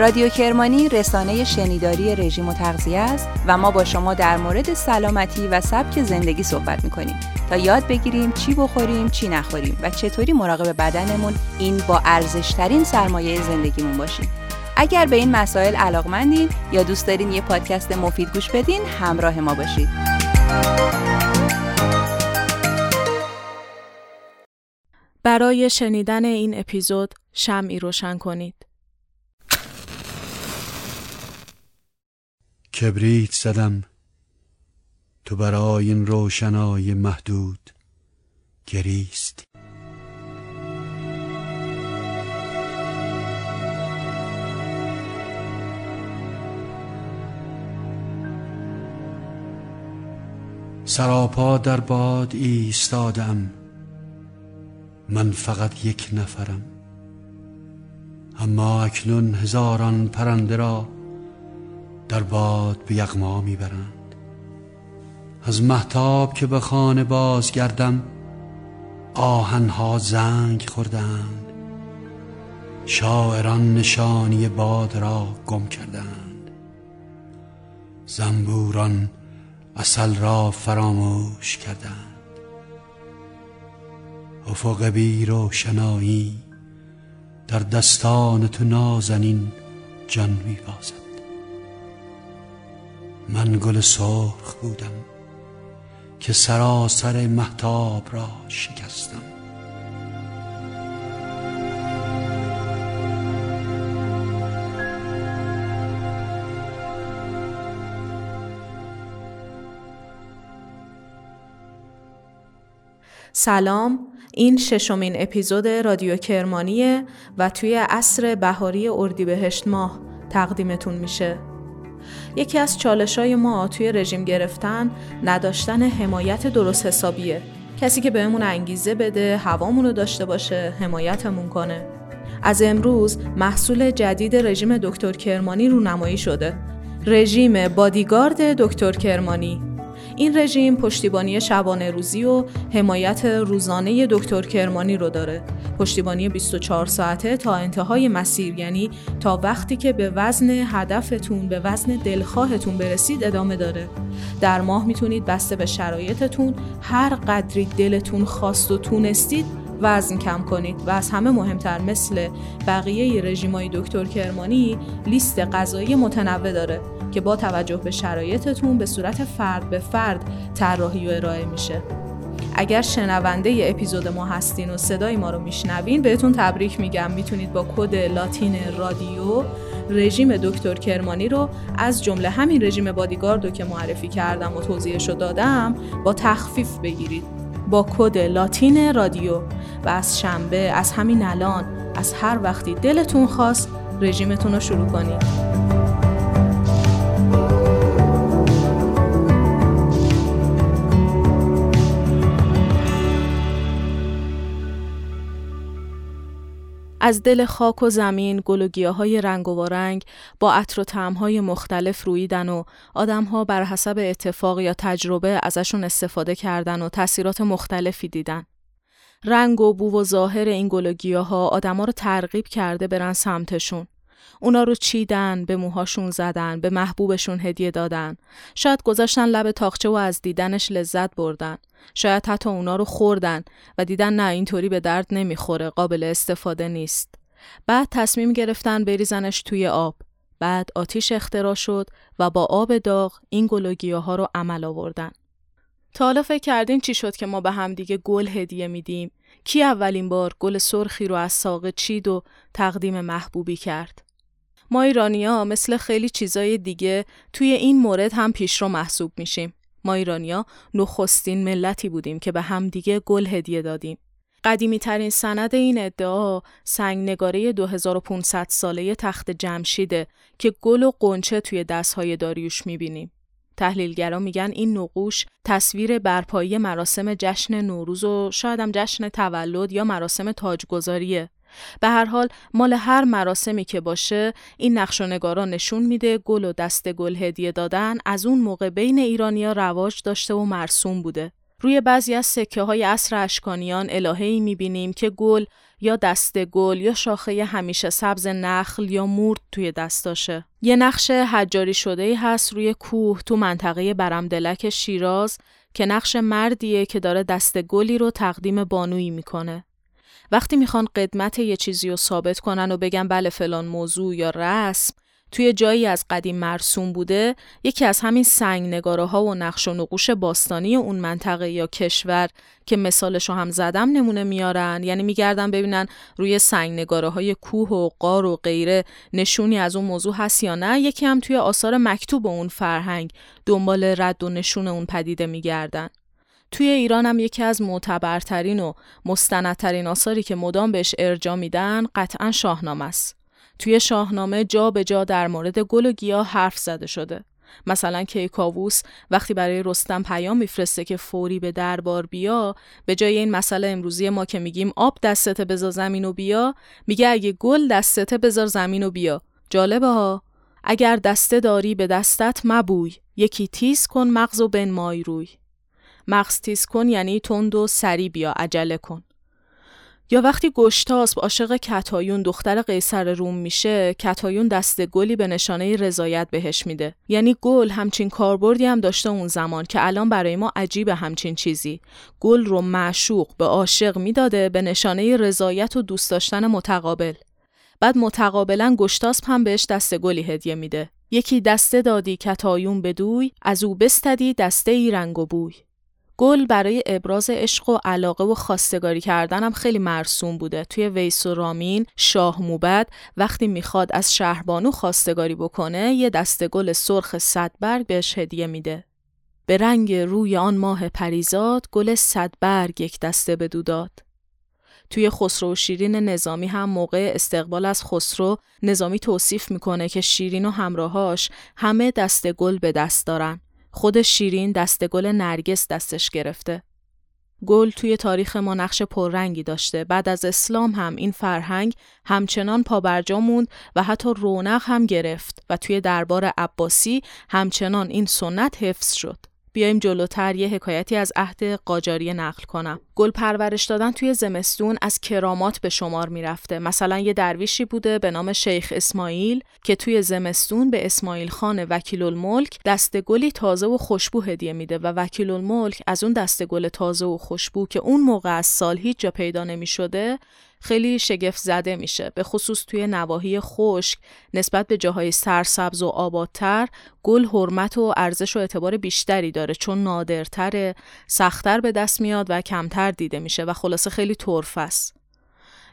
رادیو کرمانی رسانه شنیداری رژیم و تغذیه است و ما با شما در مورد سلامتی و سبک زندگی صحبت می‌کنیم تا یاد بگیریم چی بخوریم چی نخوریم و چطوری مراقب بدنمون این با ارزشترین سرمایه زندگیمون باشیم اگر به این مسائل علاقمندین یا دوست دارین یه پادکست مفید گوش بدین همراه ما باشید برای شنیدن این اپیزود شمعی روشن کنید. کبریت زدم. تو برای این روشنای محدود گریست. سراپا در باد ایستادم. من فقط یک نفرم. اما اکنون هزاران پرنده را در باد به یغما می‌برند. از محتاب که به خانه بازگردم آهنها زنگ خوردند. شاعران نشانی باد را گم کردند. زنبوران اصل را فراموش کردند. افق بی روشنایی در دستان تو نازنین جان میبازد. من گل سرخ بودم که سراسر محتاب را شکستم. سلام این ششمین اپیزود رادیو کرمانیه و توی عصر بهاری اردیبهشت ماه تقدیمتون میشه. یکی از چالش های ما توی رژیم گرفتن نداشتن حمایت درست حسابیه. کسی که بهمون انگیزه بده هوامون رو داشته باشه حمایتمون کنه. از امروز محصول جدید رژیم دکتر کرمانی رونمایی شده. رژیم بادیگارد دکتر کرمانی. این رژیم پشتیبانی شبانه روزی و حمایت روزانه دکتر کرمانی رو داره. پشتیبانی 24 ساعته تا انتهای مسیر یعنی تا وقتی که به وزن هدفتون به وزن دلخواهتون برسید ادامه داره. در ماه می‌تونید بسته به شرایطتون هر قدری دلتون خواست و تونستید وزن کم کنید و از همه مهمتر مثل بقیه رژیمای دکتر کرمانی لیست غذایی متنوع داره که با توجه به شرایطتون به صورت فرد به فرد طراحی و ارائه میشه. اگر شنونده ی اپیزود ما هستین و صدای ما رو میشنوین بهتون تبریک میگم. می‌تونید با کد لاتین رادیو رژیم دکتر کرمانی رو از جمله همین رژیم بادیگاردو که معرفی کردم و توضیحش رو دادم با تخفیف بگیرید. با کد لاتین رادیو. و از شنبه از همین الان از هر وقتی دلتون خواست رژیمتون رو شروع کنید. از دل خاک و زمین گل و های رنگ و رنگ با عطر و طعمهای مختلف رویدن و آدمها بر حسب اتفاق یا تجربه ازشون استفاده کردن و تاثیرات مختلفی دیدن. رنگ و بو و ظاهر این گل و ها آدما رو ترغیب کرده برن سمتشون. اونا رو چیدن، به موهاشون زدن، به محبوبشون هدیه دادن. شاید گذاشتن لب تاخچه و از دیدنش لذت بردن. شاید حتی اونا رو خوردن و دیدن نه اینطوری به درد نمی‌خوره، قابل استفاده نیست. بعد تصمیم گرفتن بریزنش توی آب. بعد آتیش اختراع شد و با آب داغ این گل ها رو عمل آوردن. تا حالا فکر کردین چی شد که ما به هم دیگه گل هدیه میدیم؟ کی اولین بار گل سرخی رو از ساقه چید و تقدیم محبوبی کرد؟ ما ایرانیا مثل خیلی چیزای دیگه توی این مورد هم پیشرو محسوب میشیم. ما ایرانیا نخستین ملتی بودیم که به هم دیگه گل هدیه دادیم. قدیمی ترین سند این ادعا سنگ نگاره 2500 ساله تخت جمشیده که گل و قنچه توی دستهای داریوش می‌بینیم. تحلیلگران میگن این نقوش تصویر برپایی مراسم جشن نوروز و شاید هم جشن تولد یا مراسم تاجگذاریه. به هر حال مال هر مراسمی که باشه این نقش و نگاران نشون میده گل و دست گل هدیه دادن از اون موقع بین ایرانیا رواج داشته و مرسوم بوده روی بعضی از سکه های عصر اشکانیان الهه‌ای می‌بینیم که گل یا دست گل یا شاخه همیشه سبز نخل یا مورد توی دستاشه. یه نقش حجاری شده ای هست روی کوه تو منطقه برمدلک شیراز که نقش مردیه که داره دست گلی رو تقدیم بانویی می‌کنه. وقتی می‌خوان قدمت یه چیزی رو ثابت کنن و بگن بله فلان موضوع یا رسم توی جایی از قدیم مرسوم بوده یکی از همین سنگ نگاره ها و نقش و نقوش باستانی اون منطقه یا کشور که مثالش رو هم زدم نمونه میارن. یعنی میگردن ببینن روی سنگ نگاره های کوه و قار و غیره نشونی از اون موضوع هست یا نه. یکی هم توی آثار مکتوب اون فرهنگ دنبال رد و نشون اون پدیده میگردن. توی ایران هم یکی از معتبرترین و مستندترین آثاری که مدام بهش ارجا میدن قطعا شاهنامه است. توی شاهنامه جا به جا در مورد گل و گیاه حرف زده شده. مثلا کیکاووس وقتی برای رستم پیام میفرسته که فوری به دربار بیا به جای این مسئله امروزی ما که میگیم آب دستت بذار زمین و بیا میگه اگه گل دستت بذار زمین و بیا جالبه ها اگر دسته داری به دستت مبوی یکی تیز کن مغز و بنمای روی مغز تیز کن یعنی تند و سری بیا عجله کن. یا وقتی گشتاسب عاشق کتایون دختر قیصر روم میشه کتایون دست گلی به نشانه رضایت بهش میده. یعنی گل همچین کاربردی هم داشته اون زمان که الان برای ما عجیب همچین چیزی. گل رو معشوق به عاشق می‌داده به نشانه رضایت و دوست داشتن متقابل. بعد متقابلا گشتاسب هم بهش دست گلی هدیه میده. یکی دسته دادی کتایون بدوی از او بستدی دسته ای رنگ و بوی. گل برای ابراز عشق و علاقه و خواستگاری کردن هم خیلی مرسوم بوده. توی ویس و رامین شاه موبد وقتی می‌خواد از شهربانو خواستگاری بکنه یه دسته گل سرخ صدبرگ بهش هدیه میده. به رنگ روی آن ماه پریزاد گل صدبرگ یک دسته به داد. توی خسرو و شیرین نظامی هم موقع استقبال از خسرو نظامی توصیف می‌کنه که شیرین و همراهاش همه دست گل به دست دارن. خود شیرین دست گل نرگس دستش گرفته. گل توی تاریخ ما نقش پررنگی داشته. بعد از اسلام هم این فرهنگ همچنان پابرجا موند و حتی رونق هم گرفت و توی دربار عباسی همچنان این سنت حفظ شد. بیایم جلوتر یه حکایتی از عهد قاجاری نقل کنم. گل پرورش دادن توی زمستون از کرامات به شمار می‌رفته. مثلا یه درویشی بوده به نام شیخ اسماعیل که توی زمستون به اسماعیل خان وکیل الملک دست گلی تازه و خوشبو هدیه میده و وکیل الملک از اون دست گل تازه و خوشبو که اون موقع از سال هیچ جا پیدا نمی شده خیلی شگفت زده میشه. به خصوص توی نواحی خشک نسبت به جاهای سرسبز و آبادتر گل حرمت و ارزش و اعتبار بیشتری داره چون نادرتره سختتر به دست میاد و کمتر دیده میشه و خلاصه خیلی طرف است.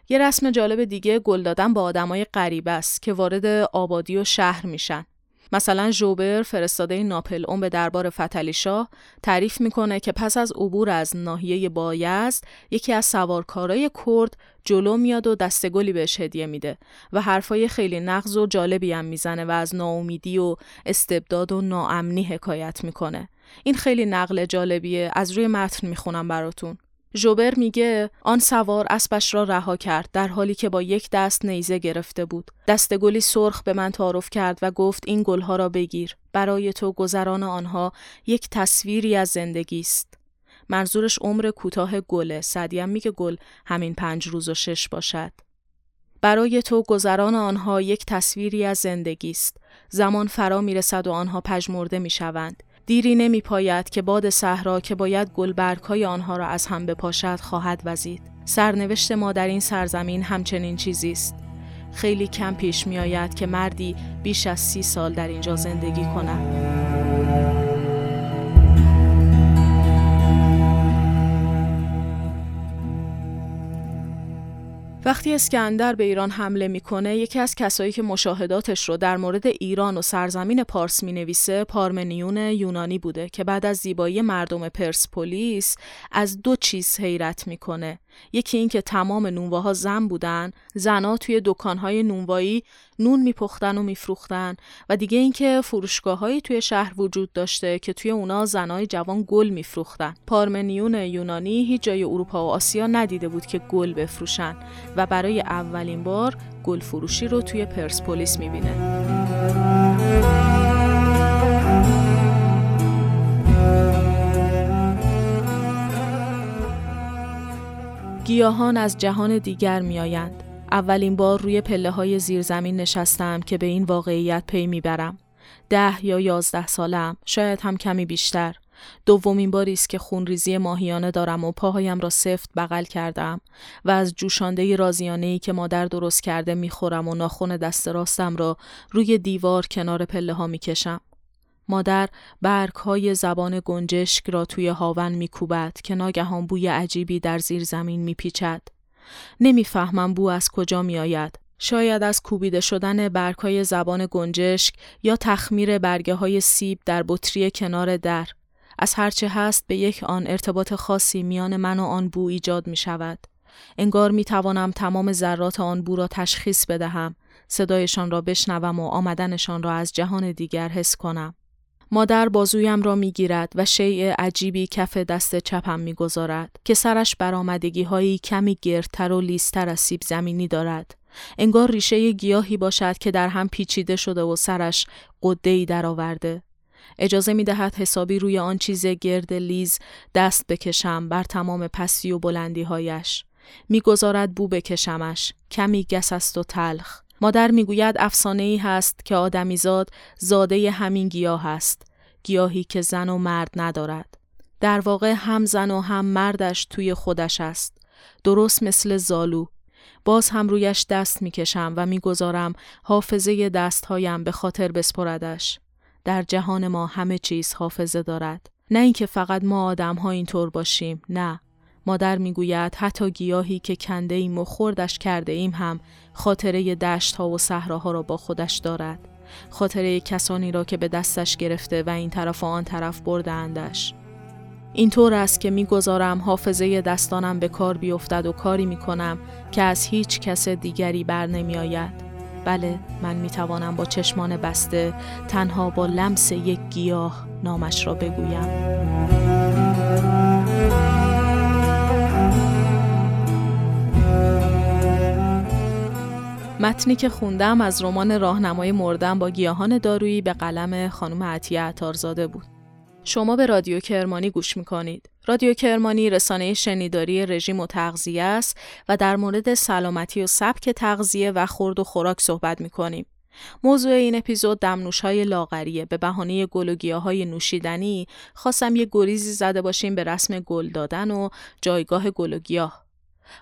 یه رسم جالب دیگه گل دادن با آدمای غریب است که وارد آبادی و شهر میشن. مثلا جوبر فرستاده ناپل اون به دربار فتلی شاه تعریف می‌کنه که پس از عبور از ناحیه بایزد یکی از سوارکارای کرد جلو میاد و دستگلی بهش هدیه میده و حرفای خیلی نقض و جالبی هم می‌زنه و از ناامیدی و استبداد و ناامنی حکایت می‌کنه. این خیلی نقل جالبیه از روی متن می‌خونم براتون. ژوبر میگه آن سوار اسبش را رها کرد در حالی که با یک دست نیزه گرفته بود. دست گلی سرخ به من تعارف کرد و گفت این گلها را بگیر. برای تو گذران آنها یک تصویری از زندگی است. منظورش عمر کوتاه گله. سعدیم میگه گل همین پنج روز و شش باشد. برای تو گذران آنها یک تصویری از زندگی است. زمان فرا می‌رسد و آنها پژمرده می‌شوند. دیری نمی پاید که باد صحرا که باید های آنها را از هم بپاشد خواهد وزید. سرنوشت ما در این سرزمین همچنین چیزی است. خیلی کم پیش می آید که مردی بیش از سی سال در اینجا زندگی کند. وقتی اسکندر به ایران حمله می‌کنه یکی از کسایی که مشاهداتش رو در مورد ایران و سرزمین پارس می نویسه پارمنیون یونانی بوده که بعد از زیبایی مردم پرسپولیس از دو چیز حیرت می‌کنه. یکی این که تمام نونواها زن بودن زنا توی دکانهای نونوایی نون میپختن و میفروختن و دیگه اینکه فروشگاههایی توی شهر وجود داشته که توی اونا زنای جوان گل میفروختن. پارمنیون یونانی هیچ جای اروپا و آسیا ندیده بود که گل بفروشن و برای اولین بار گل فروشی رو توی پرسپولیس می‌بینه. گیاهان از جهان دیگر میآیند. اولین بار روی پله های زیرزمین نشستم که به این واقعیت پی می‌برم. ده یا یازده سالم، شاید هم کمی بیشتر. دومین باری است که خونریزی ماهیانه دارم و پاهایم را سفت بغل کردم و از جوشانده رازیانه ای که مادر درست کرده می‌خورم و ناخون دست راستم را روی دیوار کنار پله ها می‌کشم. مادر برگ های زبان گنجشک را توی هاون میکوبد که ناگهان بوی عجیبی در زیر زمین میپیچد. نمی‌فهمم بو از کجا میآید. شاید از کوبیده شدن برگهای زبان گنجشک یا تخمیر برگه های سیب در بطری کنار در. از هرچه هست به یک آن ارتباط خاصی میان من و آن بو ایجاد می شود. انگار می توانم تمام ذرات آن بو را تشخیص بدهم، صدایشان را بشنوم و آمدنشان را از جهان دیگر حس کنم. مادر بازویم را می گیرد و شیء عجیبی کف دست چپم می گذارد که سرش برآمدگی هایی کمی گردتر و لیستر از سیب زمینی دارد. انگار ریشه گیاهی باشد که در هم پیچیده شده و سرش قده ای درآورده. اجازه می دهد حسابی روی آن چیز گرد لیز دست بکشم بر تمام پسی و بلندی هایش. می‌گذارد بو بکشمش کمی گس است و تلخ مادر می‌گوید افسانه ای هست که آدمیزاد زاده همین گیاه است گیاهی که زن و مرد ندارد. در واقع هم زن و هم مردش توی خودش است. درست مثل زالو. باز هم رویش دست می‌کشم و می‌گذارم حافظه دستهایم به خاطر بسپردش. در جهان ما همه چیز حافظه دارد. نه اینکه فقط ما آدم ها اینطور باشیم نه. مادر می‌گوید حتی گیاهی که کنده ایم و خوردش کرده ایم هم خاطره دشت ها و صحراها را با خودش دارد خاطره کسانی را که به دستش گرفته و این طرف و آن طرف برده اندش. اینطور است که می‌گذارم حافظه دستانم به کار بیفتد و کاری می‌کنم که از هیچ کس دیگری بر نمی آید. بله من می‌توانم با چشمان بسته تنها با لمس یک گیاه نامش را بگویم. متنی که خوندم از رمان راهنمای مردن با گیاهان دارویی به قلم خانم عطیه عطارزاده بود. شما به رادیو کرمانی گوش می‌کنید. رادیو کرمانی رسانه شنیداری رژیم و تغذیه است و در مورد سلامتی و سبک تغذیه و خورد و خوراک صحبت می‌کنیم. موضوع این اپیزود دمنوش های لاغریه به بهانه گل و های نوشیدنی خواستم یه گریزی زده باشیم به رسم گل دادن و جایگاه گل و گیاه.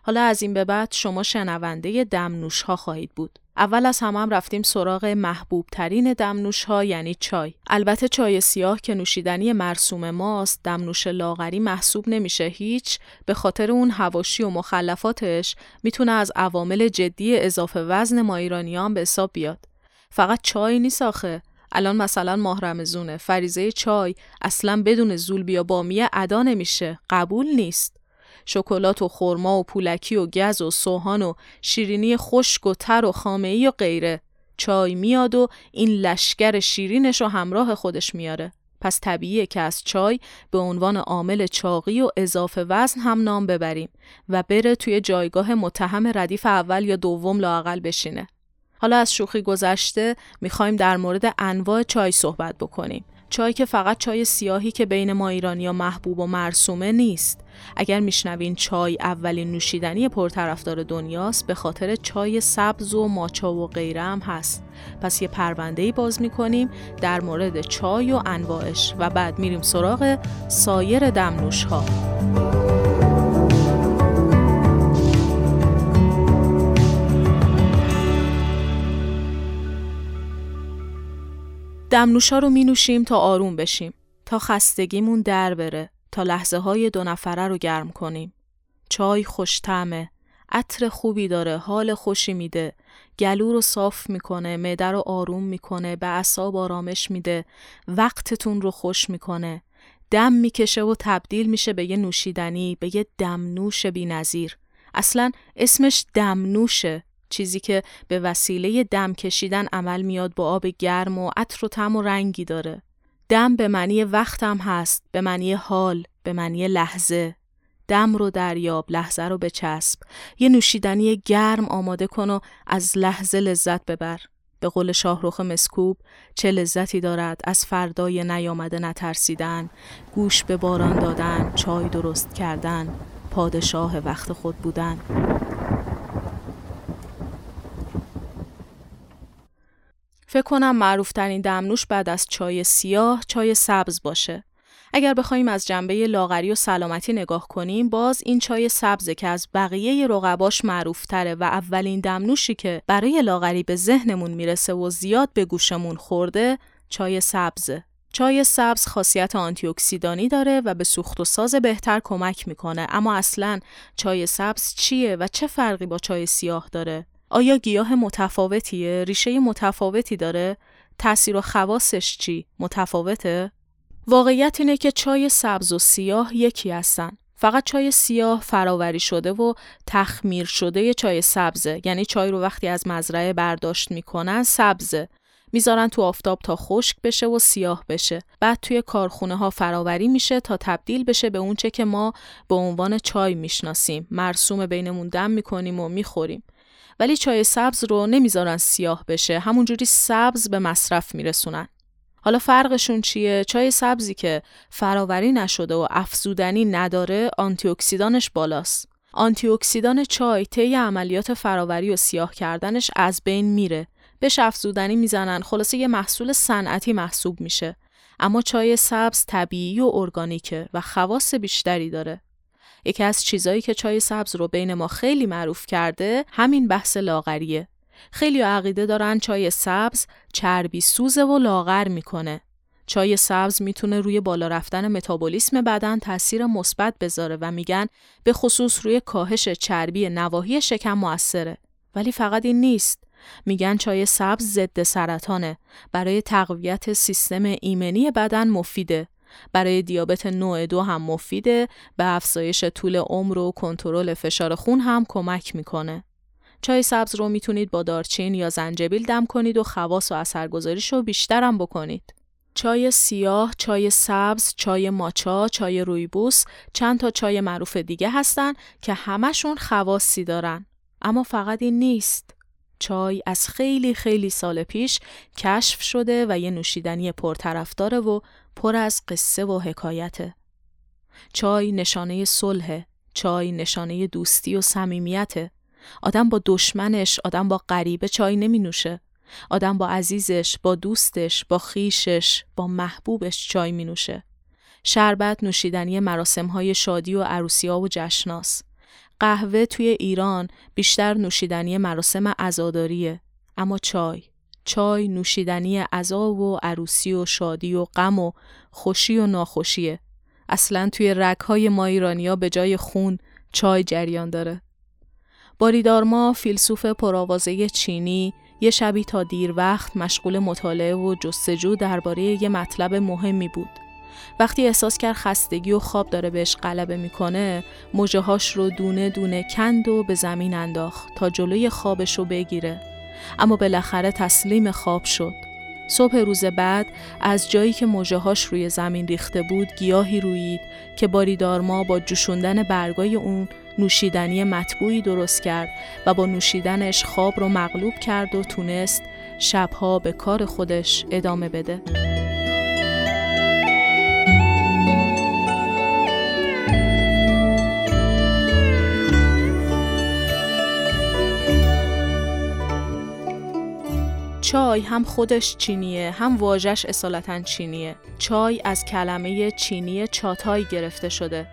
حالا از این به بعد شما شنونده دمنوش ها خواهید بود. اول از همه هم رفتیم سراغ محبوب ترین دمنوش ها یعنی چای. البته چای سیاه که نوشیدنی مرسوم ماست دمنوش لاغری محسوب نمیشه هیچ به خاطر اون هواشی و مخلفاتش می‌تونه از عوامل جدی اضافه وزن ما ایرانیان به حساب بیاد. فقط چای نیست آخه الان مثلا ماه رمزونه فریزه چای اصلا بدون زول بیا بامیه ادا نمیشه قبول نیست شکلات و خرما و پولکی و گز و سوهان و شیرینی خشک و تر و خامه‌ای و غیره. چای میاد و این لشگر شیرینش رو همراه خودش میاره. پس طبیعیه که از چای به عنوان عامل چاقی و اضافه وزن هم نام ببریم و بره توی جایگاه متهم ردیف اول یا دوم لاقل بشینه. حالا از شوخی گذشته می‌خوایم در مورد انواع چای صحبت بکنیم. چای که فقط چای سیاهی که بین ما ایرانی محبوب و مرسومه نیست. اگر میشنوین چای اولین نوشیدنی پرطرفدار دنیاست به خاطر چای سبز و ماچا و غیره هم هست. پس یه پرونده ای باز می‌کنیم در مورد چای و انواعش و بعد میریم سراغ سایر دمنوش ها دمنوشا رو می نوشیم تا آروم بشیم تا خستگیمون در بره تا لحظه های دو نفره رو گرم کنیم. چای خوش طعمه عطر خوبی داره حال خوشی میده. گلو رو صاف می‌کنه معده رو آروم می‌کنه به اعصاب آرامش میده. وقتتون رو خوش می‌کنه. دم می‌کشه و تبدیل میشه به یه نوشیدنی به یه دمنوش نظیر اصلا اسمش دمنوشه. چیزی که به وسیله دم کشیدن عمل میاد با آب گرم و عطر و تم و رنگی داره. دم به معنی وقتم هست، به معنی حال، به معنی لحظه. دم رو دریاب، لحظه رو بچسب. یه نوشیدنی گرم آماده کن و از لحظه لذت ببر. به قول شاهروخ مسکوب چه لذتی دارد از فردای نیامده نترسیدن گوش به باران دادن چای درست کردن پادشاه وقت خود بودن فکر کنم معروفترین دمنوش بعد از چای سیاه چای سبز باشه. اگر بخوایم از جنبه لاغری و سلامتی نگاه کنیم باز این چای سبزه که از بقیه رقباش معروفتره و اولین دمنوشی که برای لاغری به ذهنمون می‌رسه و زیاد به گوشمون خورده چای سبزه. چای سبز خاصیت آنتی اکسیدانی داره و به سوخت و ساز بهتر کمک می‌کنه اما اصلا چای سبز چیه و چه فرقی با چای سیاه داره؟ آیا گیاه متفاوتیه؟ ریشه متفاوتی داره؟ تاثیر و خواصش چی؟ متفاوته؟ واقعیت اینه که چای سبز و سیاه یکی هستن. فقط چای سیاه فراوری شده و تخمیر شده چای سبزه یعنی چای رو وقتی از مزرعه برداشت می‌کنن سبزه می‌ذارن تو آفتاب تا خشک بشه و سیاه بشه بعد توی کارخونه ها فراوری میشه تا تبدیل بشه به اونچه که ما به عنوان چای می‌شناسیم مرسوم بینمون دم می‌کنیم و می‌خوریم ولی چای سبز رو نمی‌ذارن سیاه بشه همونجوری سبز به مصرف میرسونن حالا فرقشون چیه؟ چای سبزی که فراوری نشده و افزودنی نداره آنتی اکسیدانش بالاست. آنتی اکسیدان چای طی عملیات فراوری و سیاه کردنش از بین میره. بهش افزودنی می‌زنن خلاصه یه محصول صنعتی محسوب میشه. اما چای سبز طبیعی و ارگانیکه و خواص بیشتری داره. یکی از چیزایی که چای سبز رو بین ما خیلی معروف کرده همین بحث لاغریه. خیلی عقیده دارن چای سبز چربی سوزه و لاغر می‌کنه. چای سبز می‌تونه روی بالا رفتن متابولیسم بدن تاثیر مثبت بذاره و میگن به خصوص روی کاهش چربی نواحی شکم موثره. ولی فقط این نیست. میگن چای سبز ضد سرطانه. برای تقویت سیستم ایمنی بدن مفیده. برای دیابت نوع دو هم مفیده به افزایش طول عمر و کنترل فشار خون هم کمک می‌کنه. چای سبز رو می‌تونید با دارچین یا زنجبیل دم کنید و خواص و اثرگذاریش رو بیشترم بکنید. چای سیاه، چای سبز، چای ماچا، چای رویبوس، چند تا چای معروف دیگه هستن که همشون خواصی دارن. اما فقط این نیست. چای از خیلی خیلی سال پیش کشف شده و یه نوشیدنی پرطرفداره و پر از قصه و حکایته. چای نشانه صلح، چای نشانه دوستی و صمیمیته. آدم با دشمنش، آدم با غریبه چای نمی نوشه. آدم با عزیزش، با دوستش، با خیشش، با محبوبش چای می نوشه. شربت نوشیدنی مراسم های شادی و عروسی ها و جشناس. قهوه توی ایران بیشتر نوشیدنی مراسم عزاداریه. اما چای چای نوشیدنی عزا و عروسی و شادی و غم و خوشی و ناخوشیه. اصلا توی رگهای ما ایرانیا به جای خون چای جریان داره. باریدارما فیلسوف پرآوازه چینی یه شبی تا دیر وقت مشغول مطالعه و جستجو درباره یه مطلب مهمی بود. وقتی احساس کرد خستگی و خواب داره بهش غلبه می‌کنه موجهاش رو دونه دونه کند و به زمین انداخت تا جلوی خوابش رو بگیره اما بالاخره تسلیم خواب شد صبح روز بعد از جایی که موجهاش روی زمین ریخته بود گیاهی رویید که باریدارما با جوشوندن برگای اون نوشیدنی مطبوعی درست کرد و با نوشیدنش خواب رو مغلوب کرد و تونست شبها به کار خودش ادامه بده. چای هم خودش چینیه هم واژش اصالتا چینیه. چای از کلمه چینی چاتای گرفته شده.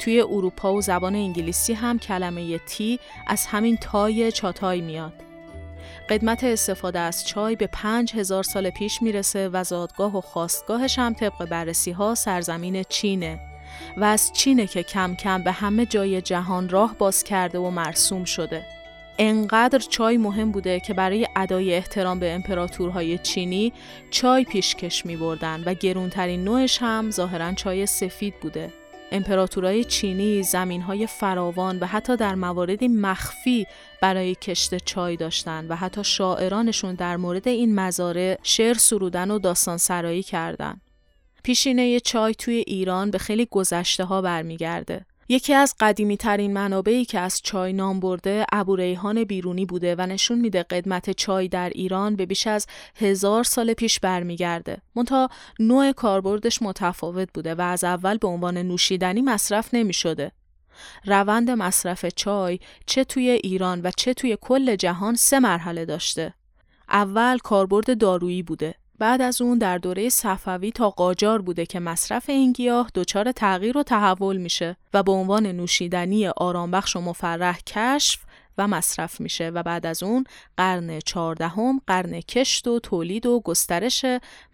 توی اروپا و زبان انگلیسی هم کلمه تی از همین تای چاتای میاد. قدمت استفاده از چای به پنج هزار سال پیش می‌رسه و زادگاه و خواستگاهش هم طبق بررسی ها سرزمین چینه. و از چینه که کم کم به همه جای جهان راه باز کرده و مرسوم شده. انقدر چای مهم بوده که برای ادای احترام به امپراتورهای چینی چای پیشکش می بردن و گرونترین نوعش هم ظاهرا چای سفید بوده. امپراتورهای چینی زمینهای فراوان و حتی در مواردی مخفی برای کشت چای داشتن و حتی شاعرانشون در مورد این مزارع شعر سرودن و داستان سرایی کردن. پیشینه چای توی ایران به خیلی گذشته ها برمیگرده. یکی از قدیمی ترین منابعی که از چای نام برده ابوریحان بیرونی بوده و نشون میده قدمت چای در ایران به بیش از هزار سال پیش برمیگرده. منتها نوع کاربردش متفاوت بوده و از اول به عنوان نوشیدنی مصرف نمی شده. روند مصرف چای چه توی ایران و چه توی کل جهان سه مرحله داشته. اول کاربرد دارویی بوده. بعد از اون در دوره صفوی تا قاجار بوده که مصرف این گیاه دچار تغییر و تحول میشه و به عنوان نوشیدنی آرامبخش و مفرح کشف و مصرف میشه و بعد از اون قرن چهاردهم قرن کشت و تولید و گسترش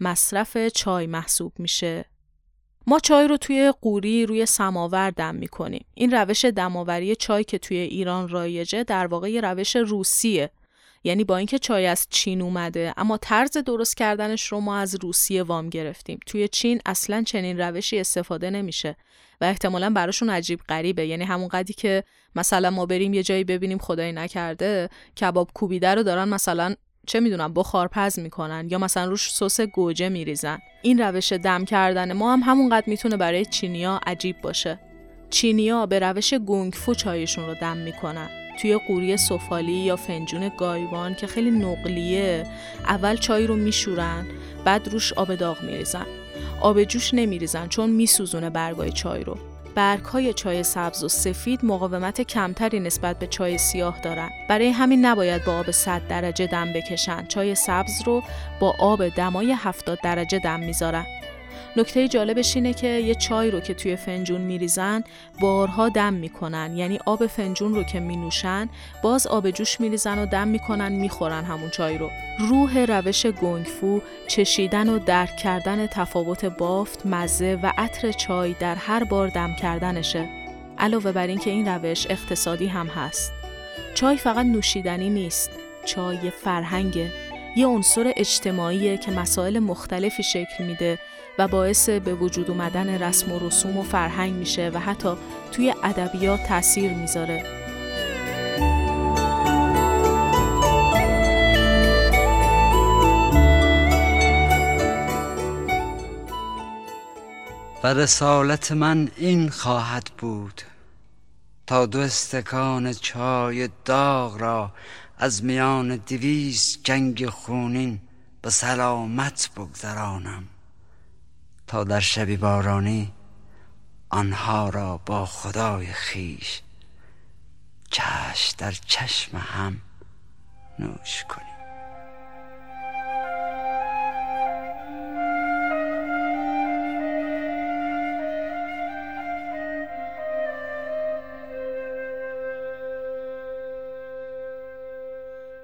مصرف چای محسوب میشه ما چای رو توی قوری روی سماور دم می‌کنیم. این روش دماوری چای که توی ایران رایجه در واقع روش روسیه. یعنی با اینکه چای از چین اومده اما طرز درست کردنش رو ما از روسیه وام گرفتیم. توی چین اصلا چنین روشی استفاده نمیشه و احتمالا براشون عجیب غریبه. یعنی همون قدی که مثلا ما بریم یه جایی ببینیم خدای نکرده کباب کوبیده رو دارن مثلا چه می‌دونم بخار پز می‌کنن یا مثلا روش سس گوجه میریزن. این روش دم کردن ما هم همونقدر می‌تونه برای چینیا عجیب باشه. چینیا به روش گونگفو چایشون رو دم می‌کنن. توی قوری سفالی یا فنجون گایوان که خیلی نقلیه اول چای رو میشورن بعد روش آب داغ میریزن آب جوش نمیریزن چون میسوزونه برگای چای رو برگهای چای سبز و سفید مقاومت کمتری نسبت به چای سیاه دارن. برای همین نباید با آب 100 درجه دم بکشن. چای سبز رو با آب دمای 70 درجه دم می‌ذارن. نکته جالبش اینه که یه چای رو که توی فنجون میریزن بارها دم می‌کنن. یعنی آب فنجون رو که مینوشن باز آب جوش میریزن و دم می‌کنن می‌خورن همون چای رو. روح روش گنگفو چشیدن و درک کردن تفاوت بافت مزه و عطر چای در هر بار دم کردنشه. علاوه بر اینکه این روش اقتصادی هم هست. چای فقط نوشیدنی نیست چای فرهنگه. یه عنصر اجتماعیه که مسائل مختلفی شکل میده. و باعث به وجود اومدن رسم و رسوم و فرهنگ میشه و حتی توی ادبیات تاثیر می‌ذاره. و رسالت من این خواهد بود تا دو استکان چای داغ را از میان دویست جنگ خونین به سلامت بگذرانم تا در شبی بارانی آنها را با خدای خیش چشم در چشم هم نوش کنیم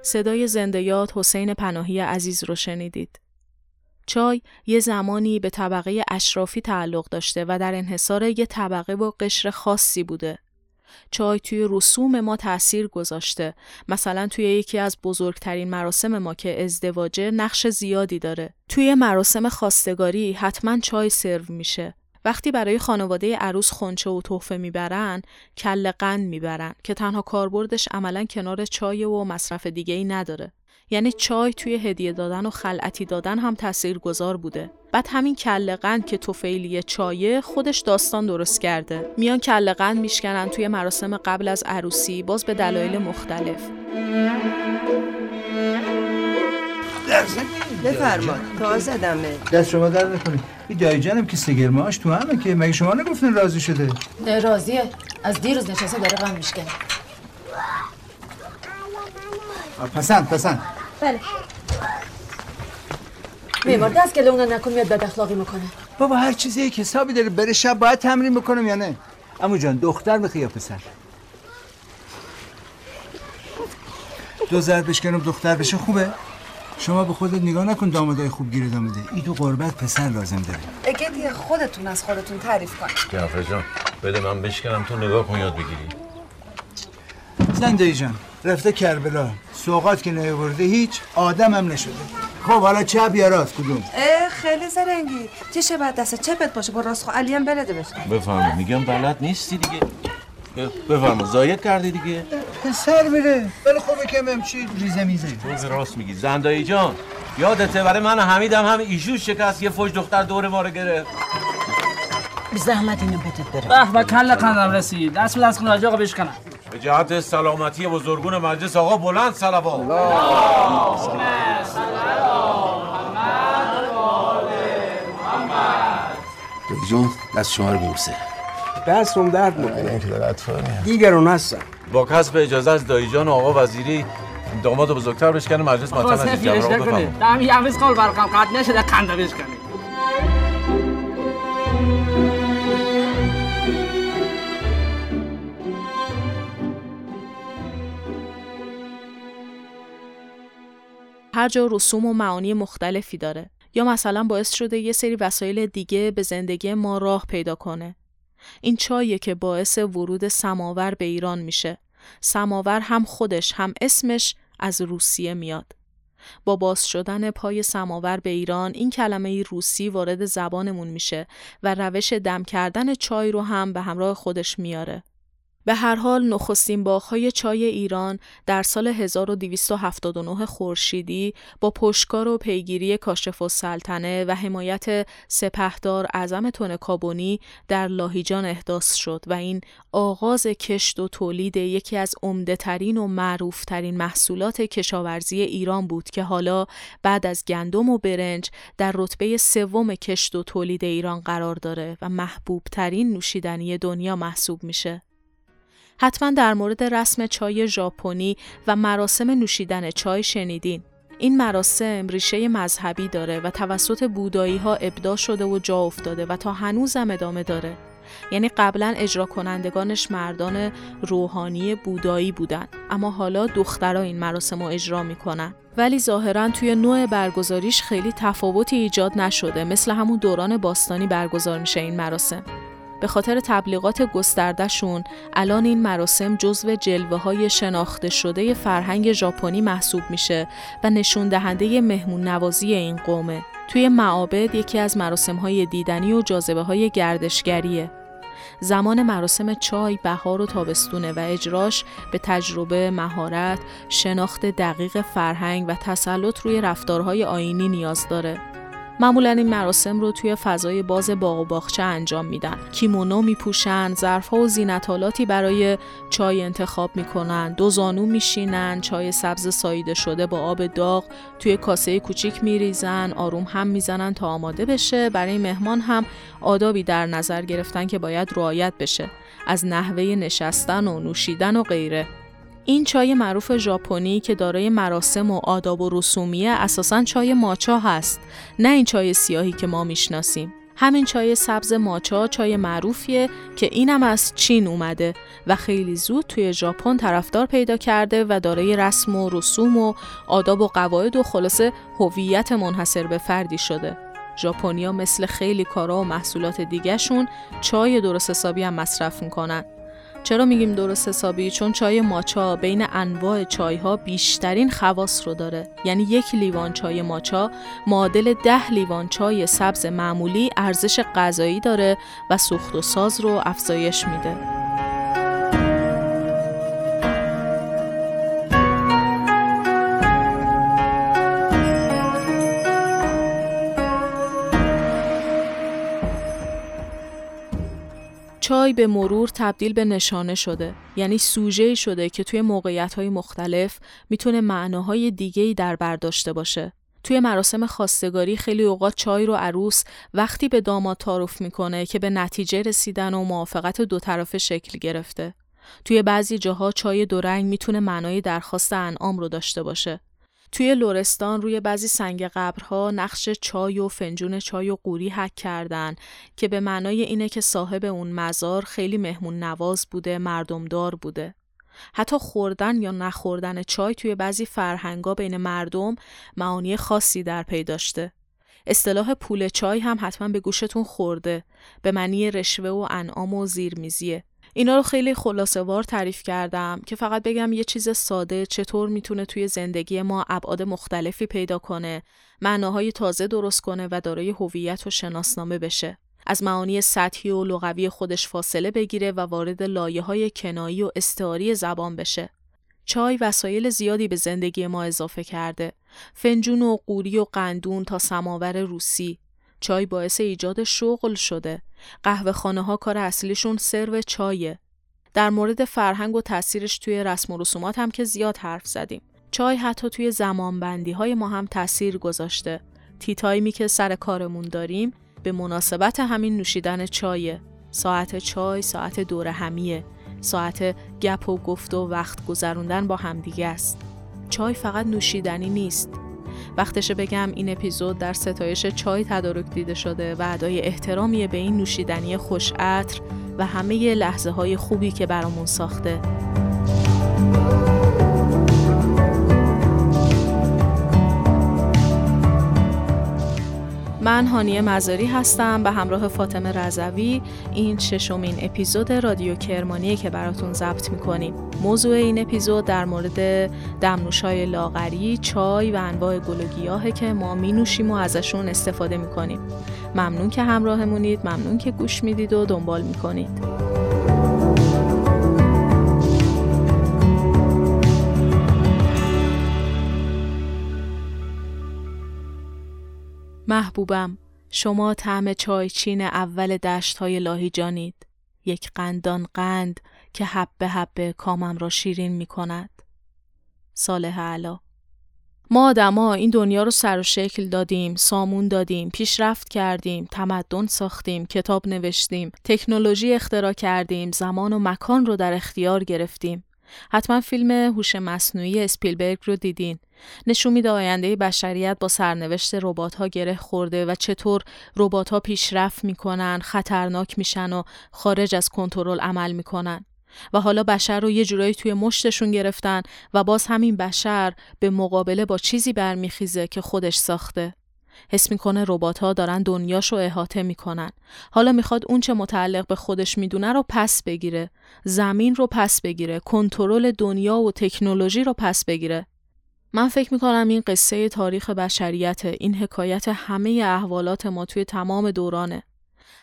صدای زندیات حسین پناهی عزیز رو شنیدید. چای یه زمانی به طبقه اشرافی تعلق داشته و در انحصار یه طبقه و قشر خاصی بوده. چای توی رسوم ما تأثیر گذاشته. مثلا توی یکی از بزرگترین مراسم ما که ازدواجه نقش زیادی داره. توی مراسم خواستگاری حتما چای سرو میشه. وقتی برای خانواده عروس خونچه و تحفه می‌برن کل قند می‌برن که تنها کاربردش عملا کنار چای و مصرف دیگه ای نداره یعنی چای توی هدیه دادن و خلعتی دادن هم تأثیر گذار بوده. بعد همین کله قند که توفیلی چایه خودش داستان درست کرده. میان کله قند میشکنن توی مراسم قبل از عروسی باز به دلایل مختلف. بفرما تازه دمه دست شما در نکنید این دایی جانم که سگرماش تو همه که مگه شما نگفتن راضی شده؟ راضیه. از دیروز نشسته داره غم میشکنه. پسند پسند. بله. میمار دست که لونه نکن میاد بد اخلاقی می‌کنه. بابا هر چیزی که حسابی داره بره شب باید تمرین بکنم یا نه؟ امو جان دختر بخی یا پسر؟ دو ضرب بشکنم دختر بشه خوبه؟ شما به خودت نگاه نکن دامادای خوب گیر داماده. ای دو قربت پسر لازم داره. اگه دیگه خودتون از خودتون تعریف کن. جعفر جان بده من بشکنم تو نگاه کن یاد بگیری. زنده جان رفته کربلا. سوقات که نیورده هیچ آدم هم نشده. خب حالا چپ یا راست کدوم؟ اه خیلی زرنگی. چه بعد دست چپت باشه؟ با راست خو علی هم بلده بشه. بفرما میگم بلد نیستی دیگه. بفرما زاید کردی دیگه. پسر میره. ولی خوبه که هم چی ریزه میزه. تو راست میگی. زندایی جان یادته برای من حمیدم هم ایشون شکست یه فوش دختر دور ما رو گرفت. بی زحمت اینو بدت بره به به کل قندم رسید. دست به دست کن آقا بشکنم به جهت سلامتی بزرگون مجلس آقا بلند سلوات دایی جون دست شما رو ببوسه. دستم درد می‌کنه. این که داره اطفال دیگرون هستن با کسب اجازه از دایی جان و آقا وزیری داماد بزرگتر بشکنه مجلس مطمئن از این فیلش جمع را نکنه بفهم دمی یویز قول برقم. قد نشده کنده بشکنه هر جا رسوم و معانی مختلفی داره. یا مثلا باعث شده یه سری وسایل دیگه به زندگی ما راه پیدا کنه. این چاییه که باعث ورود سماور به ایران میشه. سماور هم خودش هم اسمش از روسیه میاد. با باز شدن پای سماور به ایران این کلمه روسی وارد زبانمون میشه و روش دم کردن چای رو هم به همراه خودش میاره. به هر حال نخستین باغهای چای ایران در سال 1279 خورشیدی با پشتکار و پیگیری کاشف السلطنه و حمایت سپهدار اعظم تونکابونی در لاهیجان احداث شد و این آغاز کشت و تولید یکی از عمدهترین و معروفترین محصولات کشاورزی ایران بود که حالا بعد از گندم و برنج در رتبه سوم کشت و تولید ایران قرار داره و محبوب ترین نوشیدنی دنیا محسوب میشه. حتما در مورد رسم چای ژاپنی و مراسم نوشیدن چای شنیدین. این مراسم ریشه مذهبی داره و توسط بودایی ها ابدا شده و جا افتاده و تا هنوزم ادامه داره. یعنی قبلا اجرا کنندگانش مردان روحانی بودایی بودن اما حالا دخترها این مراسم رو اجرا می‌کنن ولی ظاهرا توی نوع برگزاریش خیلی تفاوتی ایجاد نشده مثل همون دوران باستانی برگزار میشه این مراسم به خاطر تبلیغات گستردهشون الان این مراسم جزو جلوه های شناخته شده فرهنگ ژاپنی محسوب میشه و نشون دهنده مهمون نوازی این قومه. توی معابد یکی از مراسم های دیدنی و جاذبه های گردشگریه. زمان مراسم چای بهار و تابستونه و اجراش به تجربه، مهارت، شناخت دقیق فرهنگ و تسلط روی رفتارهای آینی نیاز داره. معمولا این مراسم رو توی فضای باز باغ و باغچه انجام میدن. کیمونو میپوشن، ظرفها و زینتالاتی برای چای انتخاب می‌کنن، دو زانو میشینن، چای سبز ساییده شده با آب داغ توی کاسه کوچیک میریزن، آروم هم می‌زنن تا آماده بشه. برای مهمان هم آدابی در نظر گرفتن که باید رعایت بشه. از نحوه نشستن و نوشیدن و غیره. این چای معروف ژاپنی که دارای مراسم و آداب و رسومیه اساسا چای ماچا هست نه این چای سیاهی که ما می‌شناسیم. همین چای سبز ماچا چای معروفیه که اینم از چین اومده و خیلی زود توی ژاپن طرفدار پیدا کرده و دارای رسم و رسوم و آداب و قواعد و خلاصه هویت منحصر به فردی شده. ژاپنیا مثل خیلی کارا و محصولات دیگهشون چای درست حسابی هم مصرف می‌کنن. چرا میگیم درست حسابی؟ چون چای ماچا بین انواع چای ها بیشترین خواص رو داره. یعنی یک لیوان چای ماچا معادل ده لیوان چای سبز معمولی ارزش غذایی داره و سوخت و ساز رو افزایش میده. چای به مرور تبدیل به نشانه شده یعنی سوژه شده که توی موقعیت های مختلف می‌تونه معناهای دیگه‌ای در برداشته باشه. توی مراسم خواستگاری خیلی اوقات چای رو عروس وقتی به داماد تعارف می‌کنه که به نتیجه رسیدن و موافقت دو طرفه شکل گرفته. توی بعضی جاها چای دو رنگ می‌تونه معنای درخواست انعام رو داشته باشه. توی لورستان روی بعضی سنگ قبرها نقش چای و فنجون چای و قوری حک کردن که به معنای اینه که صاحب اون مزار خیلی مهمون نواز بوده مردمدار بوده. حتی خوردن یا نخوردن چای توی بعضی فرهنگا بین مردم معانی خاصی در پی داشته. اصطلاح پول چای هم حتما به گوشتون خورده به معنی رشوه و انعام و زیرمیزیه اینا رو خیلی خلاصه وار تعریف کردم که فقط بگم یه چیز ساده چطور می‌تونه توی زندگی ما ابعاد مختلفی پیدا کنه، معناهای تازه درست کنه و دارای هویت و شناسنامه بشه. از معانی سطحی و لغوی خودش فاصله بگیره و وارد لایه های کنایی و استعاری زبان بشه. چای وسایل زیادی به زندگی ما اضافه کرده. فنجون و قوری و قندون تا سماور روسی، چای باعث ایجاد شغل شده. قهوه خانه ها کار اصلیشون سرو چایه. در مورد فرهنگ و تاثیرش توی رسم و رسومات هم که زیاد حرف زدیم. چای حتی توی زمانبندی های ما هم تاثیر گذاشته. تی تایمی که سر کارمون داریم به مناسبت همین نوشیدن چایه. ساعت چای ساعت دور همیه ساعت گپ و گفت و وقت گذروندن با همدیگه است چای فقط نوشیدنی نیست وقتشه بگم این اپیزود در ستایش چای تدارک دیده شده و ادای احترامی به این نوشیدنی خوش عطر و همه لحظه های خوبی که برامون ساخته. من هانیه مزاری هستم به همراه فاطمه رضوی این ششمین اپیزود رادیو کرمانیه که براتون ضبط می‌کنیم. موضوع این اپیزود در مورد دمنوشای لاغری، چای و انواع گل و گیاهه که ما می نوشیم و ازشون استفاده می‌کنیم. ممنون که همراهمونید ممنون که گوش می‌دید و دنبال می‌کنید. محبوبم شما طعم چین اول دشت های لاهیجانید یک قندان قند که حبه حبه کامم را شیرین می کند. صالح علا ما آدما این دنیا رو سر و شکل دادیم، سامون دادیم، پیشرفت کردیم، تمدن ساختیم، کتاب نوشتیم، تکنولوژی اختراع کردیم، زمان و مکان رو در اختیار گرفتیم. حتما فیلم هوش مصنوعی اسپیلبرگ رو دیدین. نشون میده آینده بشریت با سرنوشت ربات ها گره خورده و چطور ربات ها پیشرفت می‌کنن، خطرناک میشن و خارج از کنترل عمل می‌کنن. و حالا بشر رو یه جورایی توی مشتشون گرفتن و باز همین بشر به مقابله با چیزی برمیخیزه که خودش ساخته. حس می‌کنه ربات ها دارن دنیاشو احاطه می‌کنن. حالا می‌خواد اون چه متعلق به خودش می‌دونه رو پس بگیره. زمین رو پس بگیره. کنترل دنیا و تکنولوژی رو پس بگیره. من فکر می‌کنم این قصه تاریخ بشریت این حکایت همه احوالات ما توی تمام دورانه.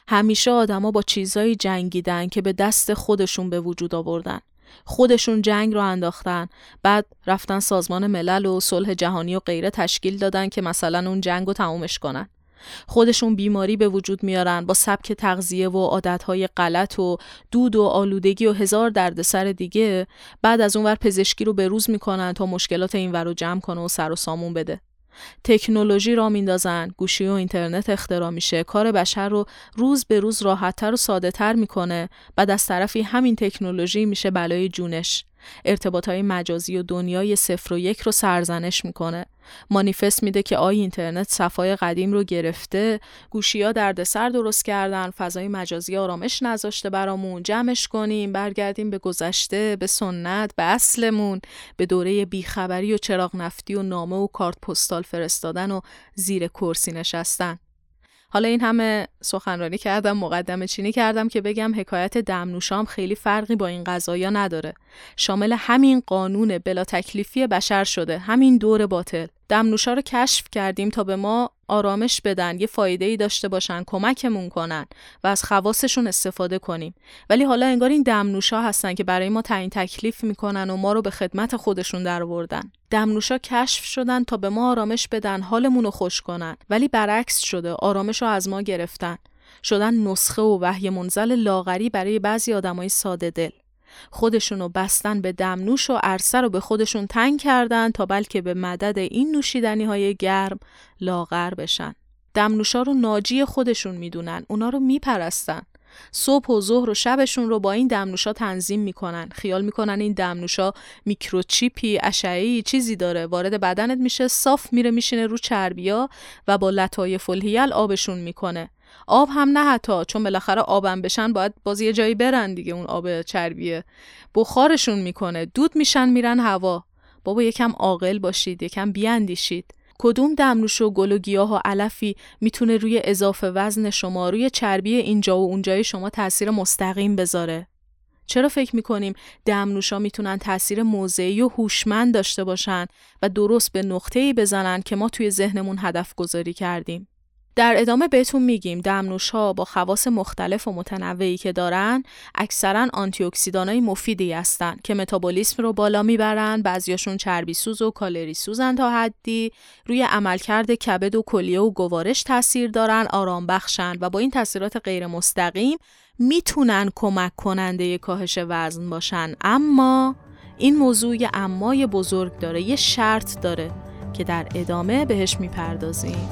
همیشه آدما با چیزایی جنگیدن که به دست خودشون به وجود آوردن. خودشون جنگ رو انداختن. بعد رفتن سازمان ملل و صلح جهانی و غیره تشکیل دادن که مثلا اون جنگ رو تمومش کنن. خودشون بیماری به وجود میارن با سبک تغذیه و عادتهای غلط و دود و آلودگی و هزار دردسر دیگه. بعد از اونور پزشکی رو به روز می‌کنن تا مشکلات اینور رو جمع کنه و سر و سامون بده. تکنولوژی را میندازن گوشی و اینترنت اختراع میشه. کار بشر رو روز به روز راحتتر و ساده تر می‌کنه. بعد از طرفی همین تکنولوژی میشه بلای جونش. ارتباط های مجازی و دنیای صفر و یک رو سرزنش می‌کنه. مانیفست میده که آی اینترنت صفای قدیم رو گرفته گوشیا دردسر درست کردن فضای مجازی آرامش نذاشته برامون جمعش کنیم برگردیم به گذشته به سنت به اصلمون به دوره بیخبری و چراغ نفتی و نامه و کارت پستال فرستادن و زیر کرسی نشستن. حالا این همه سخنرانی کردم مقدمه چینی کردم که بگم حکایت دمنوشام خیلی فرقی با این قضایا نداره. شامل همین قانون بلا تکلیفی بشر شده همین دور باطل. دمنوشا رو کشف کردیم تا به ما آرامش بدن یه فایده ای داشته باشن کمکمون کنن و از خواستشون استفاده کنیم. ولی حالا انگار این دمنوشا هستن که برای ما تعیین تکلیف می‌کنن و ما رو به خدمت خودشون درآوردن دمنوشا کشف شدن تا به ما آرامش بدن حالمون رو خوش کنن. ولی برعکس شده آرامش رو از ما گرفتن. شدن نسخه و وحی منزل لاغری برای بعضی آدمای ساده دل. خودشونو بستن به دمنوش و عرصه رو به خودشون تنگ کردن تا بلکه به مدد این نوشیدنی های گرم لاغر بشن. دمنوشا رو ناجی خودشون می‌دونن. اونا رو میپرستن. صبح و ظهر و شبشون رو با این دمنوشا تنظیم می‌کنن خیال می‌کنن این دمنوشا میکروچیپی اشعه‌ای چیزی داره وارد بدنت میشه صاف میره میشینه رو چربیا و با لطایف الهیل آبشون می‌کنه آب هم نه حتی چون بالاخره آبم بشن باید باز یه جایی برن دیگه اون آب چربیه. بخارشون می‌کنه دود میشن میرن هوا. بابا یکم عاقل باشید یکم بیاندیشید. کدوم دمنوش و گل و گیاه و علفی می‌تونه روی اضافه وزن شما روی چربی اینجا و اونجای شما تاثیر مستقیم بذاره؟ چرا فکر می‌کنیم دمنوشا می‌تونن تاثیر موضعی و هوشمند داشته باشن و درست به نقطه‌ای بزنن که ما توی ذهنمون هدف گذاری کردیم؟ در ادامه بهتون میگیم دمنوش ها با خواص مختلف و متنوعی که دارن اکثرا آنتی های مفیدی هستن که متابولیسم رو بالا می‌برن بعضیاشون چربی سوز و کالری سوزن تا حدی روی عملکرد کبد و کلیه و گوارش تاثیر دارن آرام بخشن و با این تاثیرات غیر مستقیم می‌تونن کمک کننده کاهش وزن باشن. اما این موضوع یه امای بزرگ داره یه شرط داره که در ادامه بهش می‌پردازیم.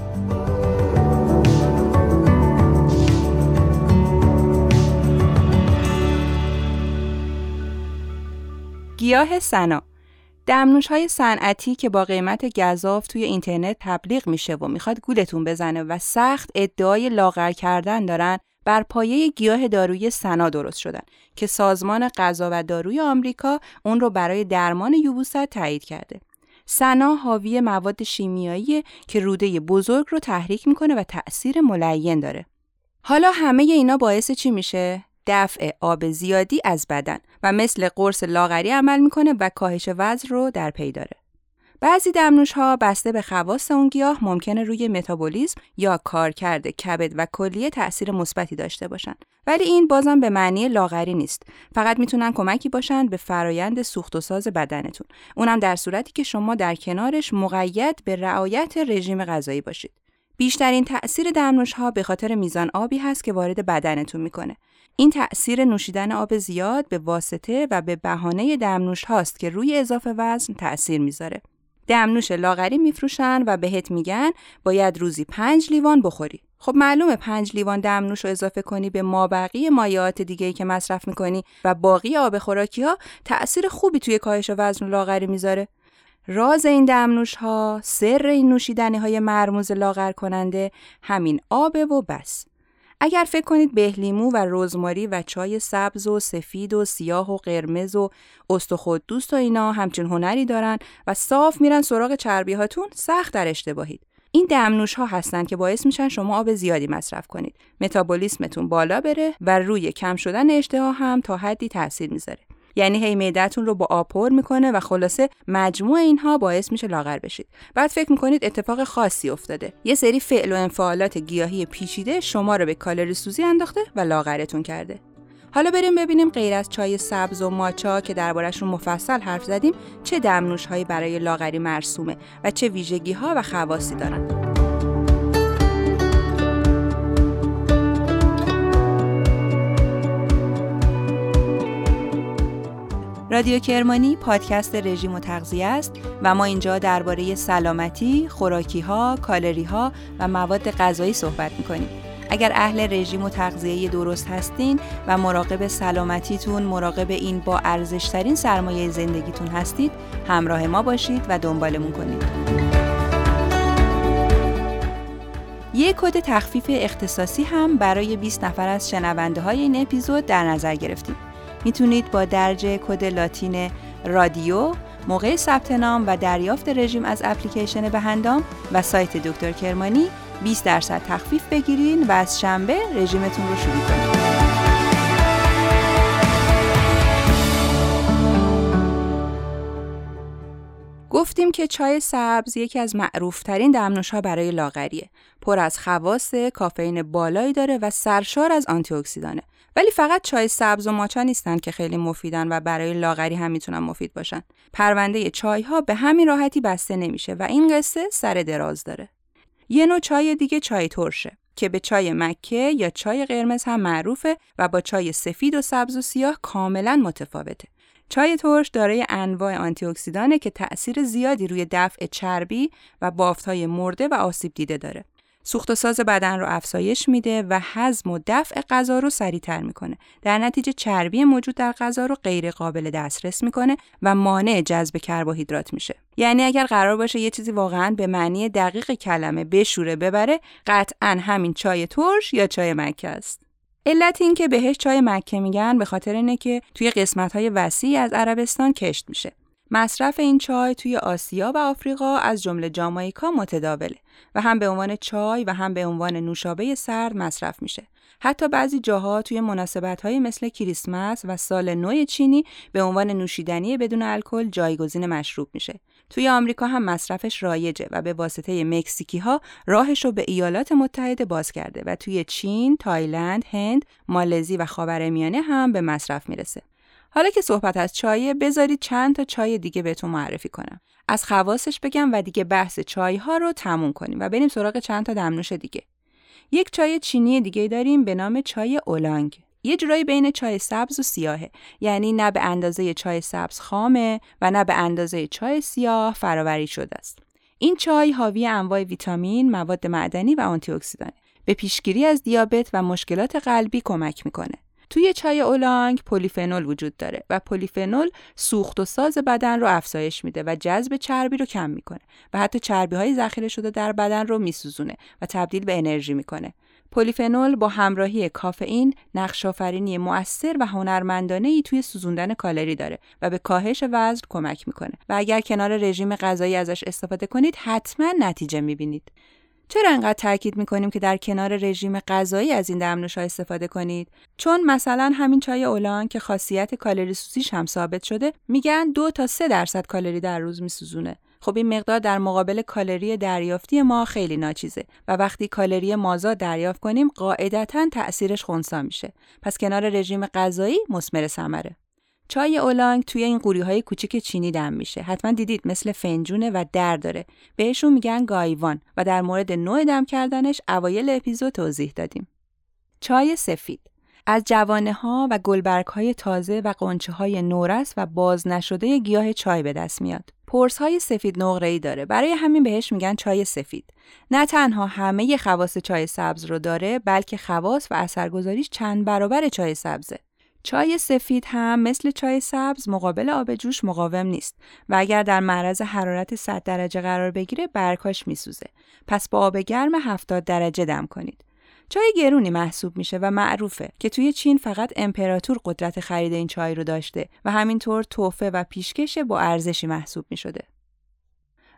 گیاه سنا دمنوش های صنعتی که با قیمت گذاف توی اینترنت تبلیغ میشه و می‌خواد گولتون بزنه و سخت ادعای لاغر کردن دارن بر پایه گیاه دارویی سنا درست شدن که سازمان غذا و داروی آمریکا اون رو برای درمان یوبوست تایید کرده. سنا حاوی مواد شیمیایی که روده بزرگ رو تحریک می‌کنه و تأثیر ملین داره. حالا همه اینا باعث چی میشه؟ دفع آب زیادی از بدن و مثل قرص لاغری عمل می‌کنه و کاهش وزن رو در پی داره. بعضی دمنوش ها بسته به خواص اون گیاه ممکنه روی متابولیسم یا کارکرد کبد و کلیه تأثیر مثبتی داشته باشن. ولی این بازم به معنی لاغری نیست. فقط می‌تونن کمکی باشن به فرایند سوخت و ساز بدنتون. اونم در صورتی که شما در کنارش مقید به رعایت رژیم غذایی باشید. بیشترین تأثیر دمنوش ها به خاطر میزان آبی هست که وارد بدنتون می‌کنه. این تأثیر نوشیدن آب زیاد به واسطه و به بهانه دمنوش هاست که روی اضافه وزن تأثیر می‌ذاره دمنوش لاغری میفروشن و بهت میگن باید روزی پنج لیوان بخوری. خب معلومه پنج لیوان دمنوش رو اضافه کنی به مابقی مایعات دیگه که مصرف می‌کنی و باقی آب خوراکی ها تأثیر خوبی توی کاهش وزن لاغری می‌ذاره. راز این دمنوش ها، سر این نوشیدنی های مرموز لاغر کننده همین آبه و بس. اگر فکر کنید بهلیمو و رزماری و چای سبز و سفید و سیاه و قرمز و استخود دوست و اینا همچین هنری دارن و صاف میرن سراغ چربی هاتون سخت در اشتباهید. این دمنوش ها هستن که باعث میشن شما آب زیادی مصرف کنید. متابولیسمتون بالا بره و روی کم شدن اشتها هم تا حدی تاثیر می‌ذاره. یعنی هی معدهتون رو با آب پر می‌کنه و خلاصه مجموع اینها باعث میشه لاغر بشید. بعد فکر می‌کنید اتفاق خاصی افتاده. یه سری فعل و انفعالات گیاهی پیچیده شما رو به کالری سوزی انداخته و لاغرتون کرده. حالا بریم ببینیم غیر از چای سبز و ماچا که دربارهشون مفصل حرف زدیم چه دمنوش هایی برای لاغری مرسومه و چه ویژگی ها و خواصی دارن. رادیو کرمانی پادکست رژیم و تغذیه است و ما اینجا درباره سلامتی، خوراکی ها، و مواد غذایی صحبت می‌کنیم. اگر اهل رژیم و تغذیه درست هستین و مراقب سلامتیتون، مراقب این با ارزشترین سرمایه زندگیتون هستید، همراه ما باشید و دنبالمون کنید. یک کد تخفیف اختصاصی هم برای 20 نفر از شنونده های این اپیزود در نظر گرفتیم. می‌تونید با درج کد لاتین رادیو موقع ثبت نام و دریافت رژیم از اپلیکیشن بهندام و سایت دکتر کرمانی 20 درصد تخفیف بگیرین و از شنبه رژیمتون رو شروع کنید. گفتیم که چای سبز یکی از معروفترین دمنوش ها برای لاغریه. پر از خواص، کافئین بالایی داره و سرشار از آنتی اکسیدانه. ولی فقط چای سبز و ماچا نیستن که خیلی مفیدن و برای لاغری هم می‌تونن مفید باشن. پرونده چای ها به همین راحتی بسته نمیشه و این قصه سر دراز داره. یه نوع چای دیگه چای ترشه که به چای مکه یا چای قرمز هم معروفه و با چای سفید و سبز و سیاه کاملا متفاوته. چای ترش دارای انواع آنتی که تأثیر زیادی روی دفع چربی و بافتهای مرده و آسیب دیده داره. سوخت و ساز بدن رو افزایش میده و هضم و دفع غذا رو سریعتر می‌کنه. در نتیجه چربی موجود در غذا رو غیر قابل دسترس می‌کنه و مانع جذب کربوهیدرات میشه. یعنی اگر قرار باشه یه چیزی واقعا به معنی دقیق کلمه بشوره ببره، قطعا همین چای ترش یا چای مکه است. علت این که بهش چای مکه میگن به خاطر اینه که توی قسمت های وسیعی از عربستان کشت میشه. مصرف این چای توی آسیا و آفریقا از جمله جامائیکا متداوله و هم به عنوان چای و هم به عنوان نوشابه سرد مصرف میشه. حتی بعضی جاها توی مناسبت های مثل کریسمس و سال نو چینی به عنوان نوشیدنی بدون الکل جایگزین مشروب میشه. توی آمریکا هم مصرفش رایجه و به واسطه مکزیکی ها راهش رو به ایالات متحده باز کرده و توی چین، تایلند، هند، مالزی و خاورمیانه هم به مصرف می‌رسه. حالا که صحبت از چایه بذارید چند تا چای دیگه بهتون معرفی کنم. از خواصش بگم و دیگه بحث چای ها رو تموم کنیم و بریم سراغ چند تا دمنوش دیگه. یک چای چینی دیگه داریم به نام چای اولانگ. یه جورایی بین چای سبز و سیاهه یعنی نه به اندازه چای سبز خامه و نه به اندازه چای سیاه فراوری شده است. این چای حاوی انواع ویتامین، مواد معدنی و آنتی اکسیدانه. به پیشگیری از دیابت و مشکلات قلبی کمک می‌کنه. توی چای اولانگ پلیفنول وجود داره و پلیفنول سوخت و ساز بدن رو افزایش میده و جذب چربی رو کم می‌کنه و حتی چربی های ذخیره شده در بدن رو میسوزونه و تبدیل به انرژی می‌کنه. پلی‌فنول با همراهی کافئین نقش آفرینی مؤثر و هنرمندانه ای توی سوزوندن کالری داره و به کاهش وزن کمک می‌کنه و اگر کنار رژیم غذایی ازش استفاده کنید حتما نتیجه می‌بینید. چرا انقدر تاکید می‌کنیم که در کنار رژیم غذایی از این دمنوش ها استفاده کنید؟ چون مثلا همین چای اولانگ که خاصیت کالری سوزیش هم ثابت شده میگن دو تا سه درصد کالری در روز میسوزونه. خب این مقدار در مقابل کالری دریافتی ما خیلی ناچیزه و وقتی کالری مازاد دریافت کنیم قاعدتا تأثیرش خونسا میشه. پس کنار رژیم غذایی مسمر ثمره. چای اولانگ توی این قوری های کوچیک چینی دم میشه. حتما دیدید مثل فنجونه و در داره. بهشون میگن گایوان و در مورد نوع دم کردنش اوایل اپیزود توضیح دادیم. چای سفید از جوانه ها و گلبرگ های تازه و قنچه های نورس و باز نشده گیاه چای به دست میاد. پرس های سفید نقره داره. برای همین بهش میگن چای سفید. نه تنها همه خواص چای سبز رو داره بلکه خواص و اثرگذاریش چند برابر چای سبزه. چای سفید هم مثل چای سبز مقابل آب جوش مقاوم نیست و اگر در معرض حرارت 100 درجه قرار بگیره برکاش میسوزه. پس با آب گرم 70 درجه دم کنید. چای گرونی محسوب میشه و معروفه که توی چین فقط امپراتور قدرت خرید این چای رو داشته و همینطور توفه و پیشکش با ارزشی محسوب می‌شده.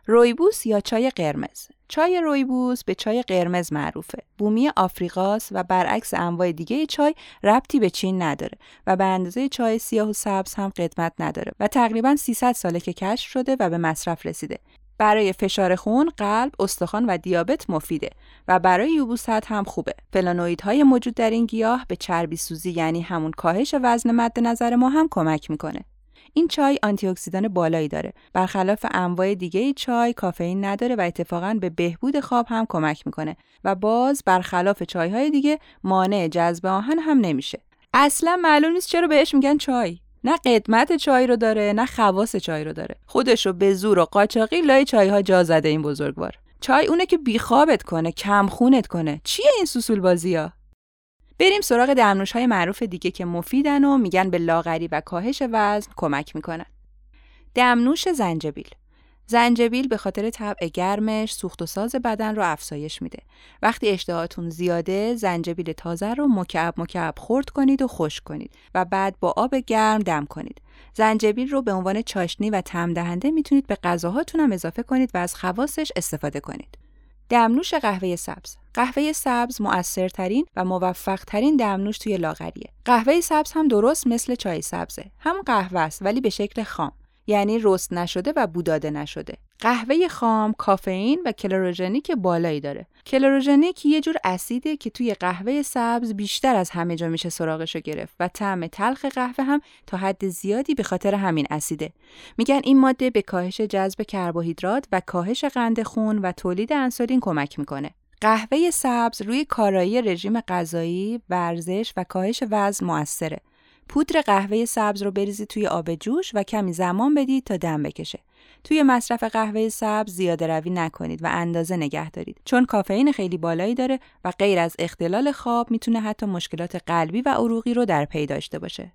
رویبوس یا چای قرمز چای رویبوس به چای قرمز معروفه. بومی آفریقاست و برعکس انواع دیگه چای ربطی به چین نداره و به اندازه چای سیاه و سبز هم قدمت نداره و تقریبا 300 ساله که کشف شده و به مصرف رسیده. برای فشار خون، قلب، استخوان و دیابت مفیده و برای یوبوست هم خوبه. فلانویدهای موجود در این گیاه به چربی سوزی یعنی همون کاهش وزن مد نظر ما هم کمک می‌کنه. این چای آنتی اکسیدان بالایی داره. برخلاف انواع دیگه ای چای کافئین نداره و اتفاقا به بهبود خواب هم کمک می‌کنه و باز برخلاف چای های دیگه مانع جذب آهن هم نمیشه. اصلا معلوم نیست چرا بهش میگن چای. نه قدمت چای رو داره نه خواص چای رو داره. خودش رو به زور و قاچاقی لای چای ها جا زده این بزرگوار. چای اونه که بیخوابت کنه، کم خونت کنه. چیه این سوسول بازی ها؟ بریم سراغ دمنوش های معروف دیگه که مفیدن و میگن به لاغری و کاهش وزن کمک می‌کنن. دمنوش زنجبیل زنجبیل به خاطر طبع گرمش سوخت و ساز بدن رو افزایش میده. وقتی اشتهاتون زیاده زنجبیل تازه رو مکعب مکعب خرد کنید و خوش کنید و بعد با آب گرم دم کنید. زنجبیل رو به عنوان چاشنی و تم دهنده می‌تونید به غذاهاتون هم اضافه کنید و از خواصش استفاده کنید. دمنوش قهوه سبز قهوه سبز مؤثرترین و موفقترین دمنوش توی لاغریه. قهوه سبز هم درست مثل چای سبزه. هم قهوه است ولی به شکل خام. یعنی رست نشده و بوداده نشده. قهوه خام کافئین و کلروژنیک بالایی داره. کلروژنیک یه جور اسیده که توی قهوه سبز بیشتر از همه جا میشه سراغشو گرفت و طعم تلخ قهوه هم تا حد زیادی به خاطر همین اسیده. میگن این ماده به کاهش جذب کربوهیدرات و کاهش قند خون و تولید انسولین کمک می‌کنه. قهوه سبز روی کارایی رژیم غذایی، ورزش و کاهش وزن موثره. پودر قهوه سبز رو بریزید توی آب جوش و کمی زمان بدید تا دم بکشه. توی مصرف قهوه سبز زیاده روی نکنید و اندازه نگه دارید چون کافئین خیلی بالایی داره و غیر از اختلال خواب می‌تونه حتی مشکلات قلبی و عروقی رو در پی داشته باشه.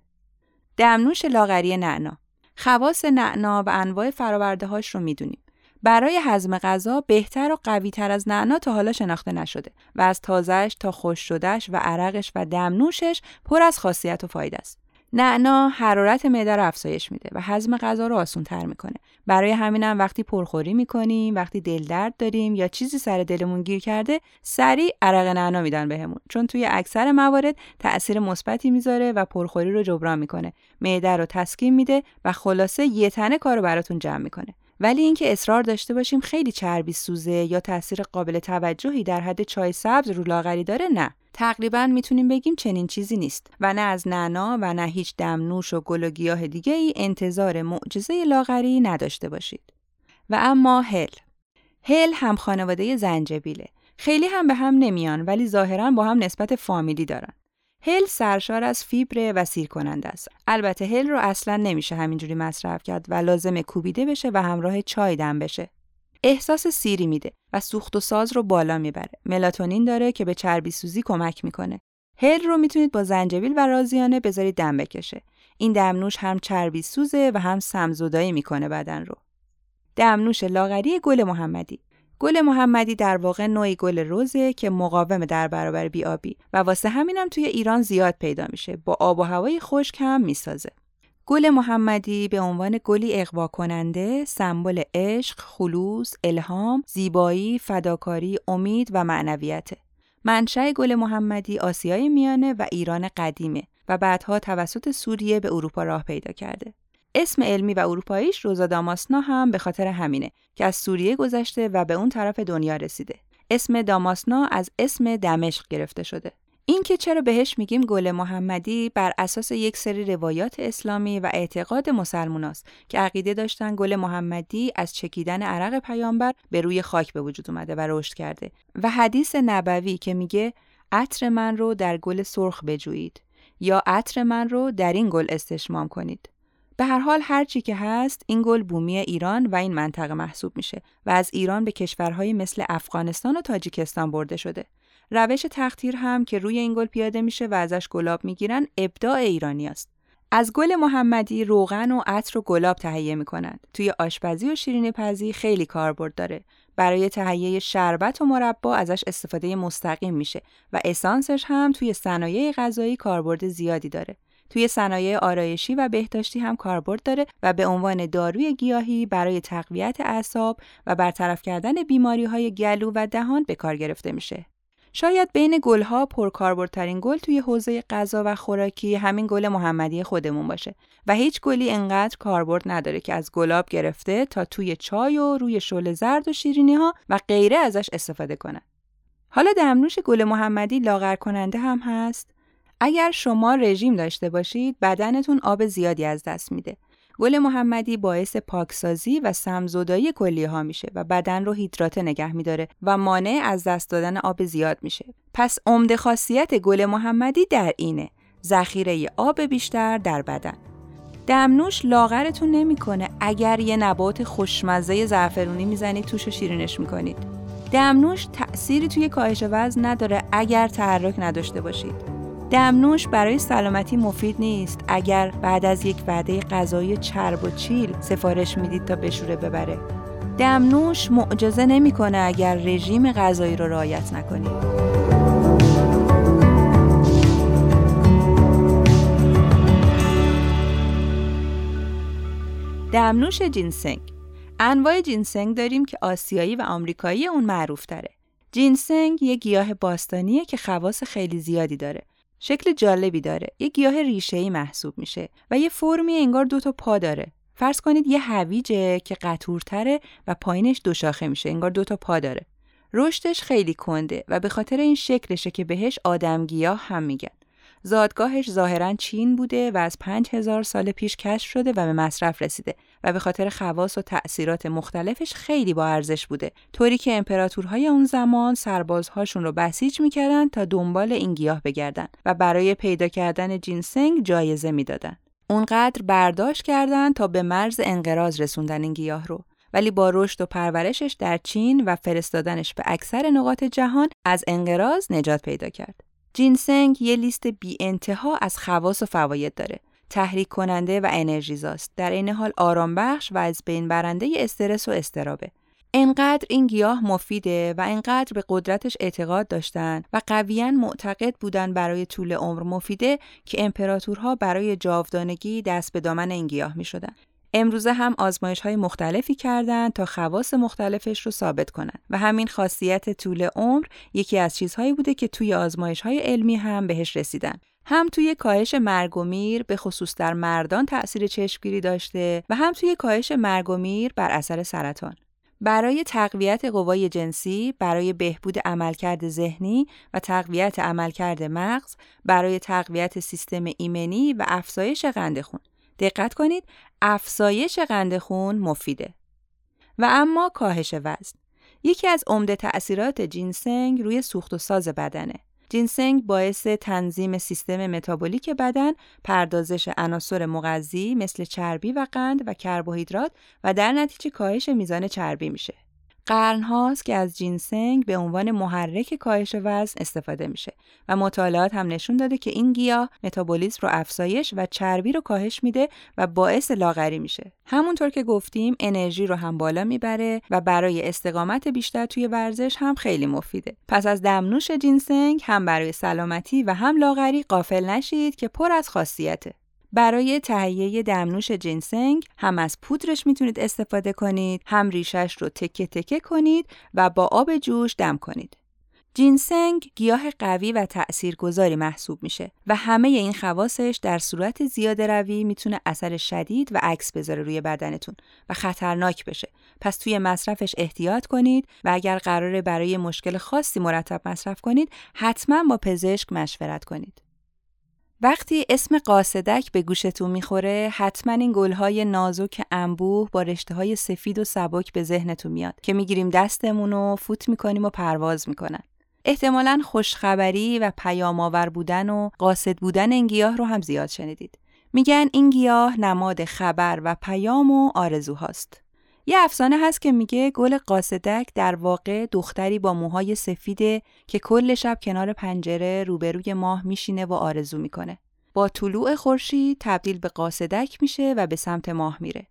دمنوش لاغری نعنا خواص نعنا و انواع فراورده هاش رو می‌دونیم. برای هضم غذا بهتر و قوی تر از نعنا تا حالا شناخته نشده و از تازهش تا خوش شدهش و عرقش و دمنوشش پر از خاصیت و فایده است. نعنا حرارت معده رو افزایش میده و هضم غذا رو آسون تر می‌کنه. برای همینم وقتی پرخوری می‌کنیم، وقتی دل درد داریم یا چیزی سر دلمون گیر کرده، سریع عرق نعنا میدن بهمون چون توی اکثر موارد تأثیر مثبتی می‌ذاره و پرخوری رو جبران می‌کنه. معده رو تسکین میده و خلاصه یه تنه کارو براتون جمع می‌کنه. ولی اینکه اصرار داشته باشیم خیلی چربی سوزه یا تاثیر قابل توجهی در حد چای سبز رو لاغری داره نه. تقریبا می‌تونیم بگیم چنین چیزی نیست. و نه از نعنا و نه هیچ دمنوش و گل و گیاه دیگه ای انتظار معجزه لاغری نداشته باشید. و اما هل. هل هم خانواده زنجبیله. خیلی هم به هم نمیان ولی ظاهرا با هم نسبت فامیلی دارن. هل سرشار از فیبر و سیر کننده است. البته هل رو اصلا نمیشه همینجوری مصرف کرد و لازم کوبیده بشه و همراه چای دم بشه. احساس سیری میده و سوخت و ساز رو بالا می‌بره. ملاتونین داره که به چربی سوزی کمک می‌کنه. هل رو می‌تونید با زنجبیل و رازیانه بذارید دم بکشه. این دمنوش هم چربی سوزه و هم سمزدایی می‌کنه بدن رو. دمنوش لاغری گل محمدی گل محمدی در واقع نوعی گل روزه که مقاوم در برابر بیابی و واسه همینم توی ایران زیاد پیدا میشه با آب و هوای خشک هم می‌سازه گل محمدی به عنوان گلی اقوا کننده سمبل عشق، خلوص، الهام، زیبایی، فداکاری، امید و معنویته. منشأ گل محمدی آسیای میانه و ایران قدیمه و بعدها توسط سوریه به اروپا راه پیدا کرده. اسم علمی و اروپاییش روزا داماسنا هم به خاطر همینه که از سوریه گذشته و به اون طرف دنیا رسیده. اسم داماسنا از اسم دمشق گرفته شده. این که چرا بهش میگیم گل محمدی بر اساس یک سری روایات اسلامی و اعتقاد مسلموناست که عقیده داشتن گل محمدی از چکیدن عرق پیامبر به روی خاک به وجود اومده و رشد کرده و حدیث نبوی که میگه عطر من رو در گل سرخ بجویید یا عطر من رو در این گل استشمام کنید به هر حال هر چی که هست این گل بومی ایران و این منطقه محسوب میشه و از ایران به کشورهای مثل افغانستان و تاجیکستان برده شده روش تختیر هم که روی این گل پیاده میشه و ازش گلاب می‌گیرن ابداع ایرانی است. از گل محمدی روغن و عطر و گلاب تهیه می‌کنند. توی آشپزی و شیرینی پزی خیلی کاربرد داره. برای تهیه شربت و مربا ازش استفاده مستقیم میشه و اسانسش هم توی صنایع غذایی کاربرد زیادی داره. توی صنایع آرایشی و بهداشتی هم کاربرد داره و به عنوان داروی گیاهی برای تقویت اعصاب و برطرف کردن بیماری های گلو و دهان به کار گرفته میشه. شاید بین گلها پرکاربردترین گل توی حوزه غذا و خوراکی همین گل محمدی خودمون باشه و هیچ گلی انقدر کاربرد نداره که از گلاب گرفته تا توی چای و روی شل زرد و شیرینی ها و غیره ازش استفاده کنن. حالا دمنوش گل محمدی لاغر کننده هم هست. اگر شما رژیم داشته باشید بدنتون آب زیادی از دست میده گل محمدی باعث پاکسازی و سمزدایی کلیه ها میشه و بدن رو هیدراته نگه میداره و مانع از دست دادن آب زیاد میشه. پس عمده خاصیت گل محمدی در اینه ذخیره آب بیشتر در بدن. دمنوش لاغرتون نمی‌کنه اگر یه نبات خوشمزه زعفرونی می‌زنید توش رو شیرینش می‌کنید. دمنوش تأثیری توی کاهش وزن نداره اگر تحرک نداشته باشید. دمنوش برای سلامتی مفید نیست. اگر بعد از یک وعده غذایی چرب و چیل سفارش می‌دید تا بشوره ببره. دمنوش معجزه نمی‌کنه اگر رژیم غذایی رو رعایت نکنید دمنوش جینسنگ. انواع جینسنگ داریم که آسیایی و آمریکایی اون معروف تره. جینسنگ یه گیاه باستانیه که خواص خیلی زیادی داره. شکل جالبی داره. یه گیاه ای محسوب میشه و یه فرمی انگار دو تا پا داره. فرض کنید یه هویجه که قطورتره و پایینش دو شاخه میشه. انگار دو تا پا داره. رشدش خیلی کنده و به خاطر این شکلشه که بهش آدمگیاه هم میگن. زادگاهش ظاهرا چین بوده و از 5000 سال پیش کشف شده و به مصرف رسیده و به خاطر خواص و تأثیرات مختلفش خیلی با ارزش بوده. طوری که امپراتورهای اون زمان سربازهاشون رو بسیج می‌کردن تا دنبال این گیاه بگردن و برای پیدا کردن جینسنگ جایزه می‌دادن. اونقدر برداشت کردند تا به مرز انقراض رسوندن این گیاه رو. ولی با رشد و پرورشش در چین و فرستادنش به اکثر نقاط جهان از انقراض نجات پیدا کرد. جینسنگ یه لیست بی انتها از خواص و فواید داره. تحریک کننده و انرژیزاست. در این حال آرام بخش و از بین برنده استرس و استرابه. انقدر این گیاه مفیده و انقدر به قدرتش اعتقاد داشتن و قویا معتقد بودن برای طول عمر مفیده که امپراتورها برای جاودانگی دست به دامن این گیاه می شدن. امروزه هم آزمایش های مختلفی کردند تا خواص مختلفش رو ثابت کنند و همین خاصیت طول عمر یکی از چیزهایی بوده که توی آزمایش های علمی هم بهش رسیدن. هم توی کاهش مرگ و میر به خصوص در مردان تأثیر چشمگیری داشته و هم توی کاهش مرگ و میر بر اثر سرطان. برای تقویت قوای جنسی، برای بهبود عملکرد ذهنی و تقویت عملکرد مغز، برای تقویت سیستم ایمنی و افزایش قند خون. دقت کنید افزایش قند خون مفیده. و اما کاهش وزن. یکی از عمده تأثیرات جینسنگ روی سوخت و ساز بدنه. جینسنگ باعث تنظیم سیستم متابولیک بدن، پردازش عناصر مغذی مثل چربی و قند و کربوهیدرات و در نتیجه کاهش میزان چربی میشه. قرن هاست که از جینسنگ به عنوان محرک کاهش وزن استفاده میشه و مطالعات هم نشون داده که این گیاه متابولیسم رو افزایش و چربی رو کاهش میده و باعث لاغری میشه. همونطور که گفتیم انرژی رو هم بالا می‌بره و برای استقامت بیشتر توی ورزش هم خیلی مفیده. پس از دمنوش جینسنگ هم برای سلامتی و هم لاغری قافل نشید که پر از خاصیته. برای تهیه دمنوش جینسنگ هم از پودرش می‌تونید استفاده کنید هم ریشش رو تکه تکه کنید و با آب جوش دم کنید. جینسنگ گیاه قوی و تأثیرگذاری محسوب میشه و همه این خواصش در صورت زیاده روی می‌تونه اثر شدید و عکس بذاره روی بدنتون و خطرناک بشه. پس توی مصرفش احتیاط کنید و اگر قراره برای مشکل خاصی مرتب مصرف کنید حتما با پزشک مشورت کنید. وقتی اسم قاصدک به گوشتون می‌خوره حتما این گلهای نازک انبوه با رشته های سفید و سبک به ذهنتون میاد که می‌گیریم دستمون و فوت می‌کنیم و پرواز می‌کنن. احتمالا خوشخبری و پیام بودن و قاصد بودن این گیاه رو هم زیاد شنیدید. میگن این گیاه نماد خبر و پیام و آرزوهاست. یه افسانه هست که میگه گل قاصدک در واقع دختری با موهای سفیده که کل شب کنار پنجره روبروی ماه میشینه و آرزو می‌کنه. با طلوع خورشید تبدیل به قاصدک میشه و به سمت ماه میره.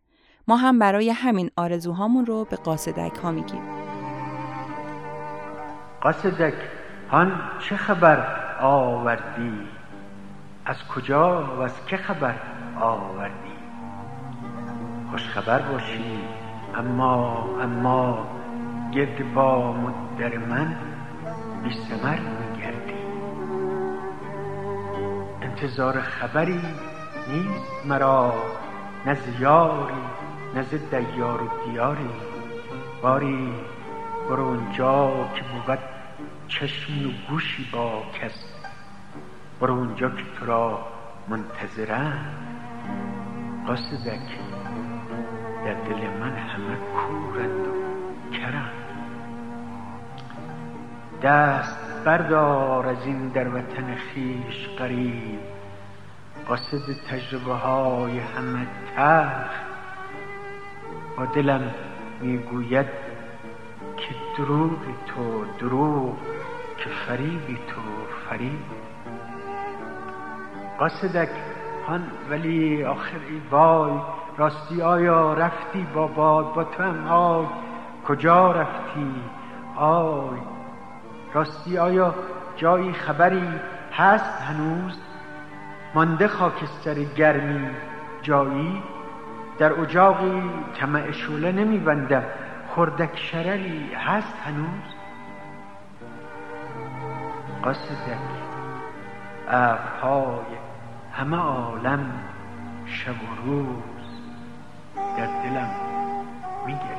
ما هم برای همین آرزوهامون رو به قاصدک ها میگیم. قاصدک هان چه خبر آوردی؟ از کجا و از که خبر آوردی؟ خوش خبر باشی اما اما گرد با مدر من بی سمر میگردی. انتظار خبری نیست مرا نه زیاری نه دیار و دیاری. باری برو اونجا که بود چشم و گوشی با کس. برو اونجا که تو را منتظرم. قاصدک در دل من همه کورند و کرند. دست بردار از این در وطن خیش قریب. قاصد تجربه های همه تخ با دلم می‌گوید که دروغ تو دروغ که فریبی تو فریب. قاصدک هان ولی آخر ای وای راستی آیا رفتی با باد با تو هم آی؟ کجا رفتی؟ آی. راستی آیا جایی خبری هست هنوز؟ مانده خاکستر گرمی جایی؟ در اجاقی طمع شوله نمیبندم. خردک شرری هست هنوز؟ قصدک ابرهای همه عالم شب و روز در دلم میگریم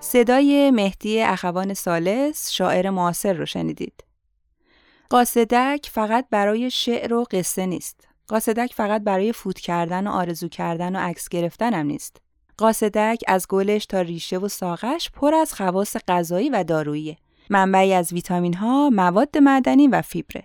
صدای مهدی اخوان سالس شاعر معاصر رو شنیدید. قاصدک فقط برای شعر و قصه نیست. قاصدک فقط برای فوت کردن و آرزو کردن و عکس گرفتن هم نیست. قاصدک از گلش تا ریشه و ساقش پر از خواص غذایی و دارویی. منبعی از ویتامین ها، مواد معدنی و فیبره.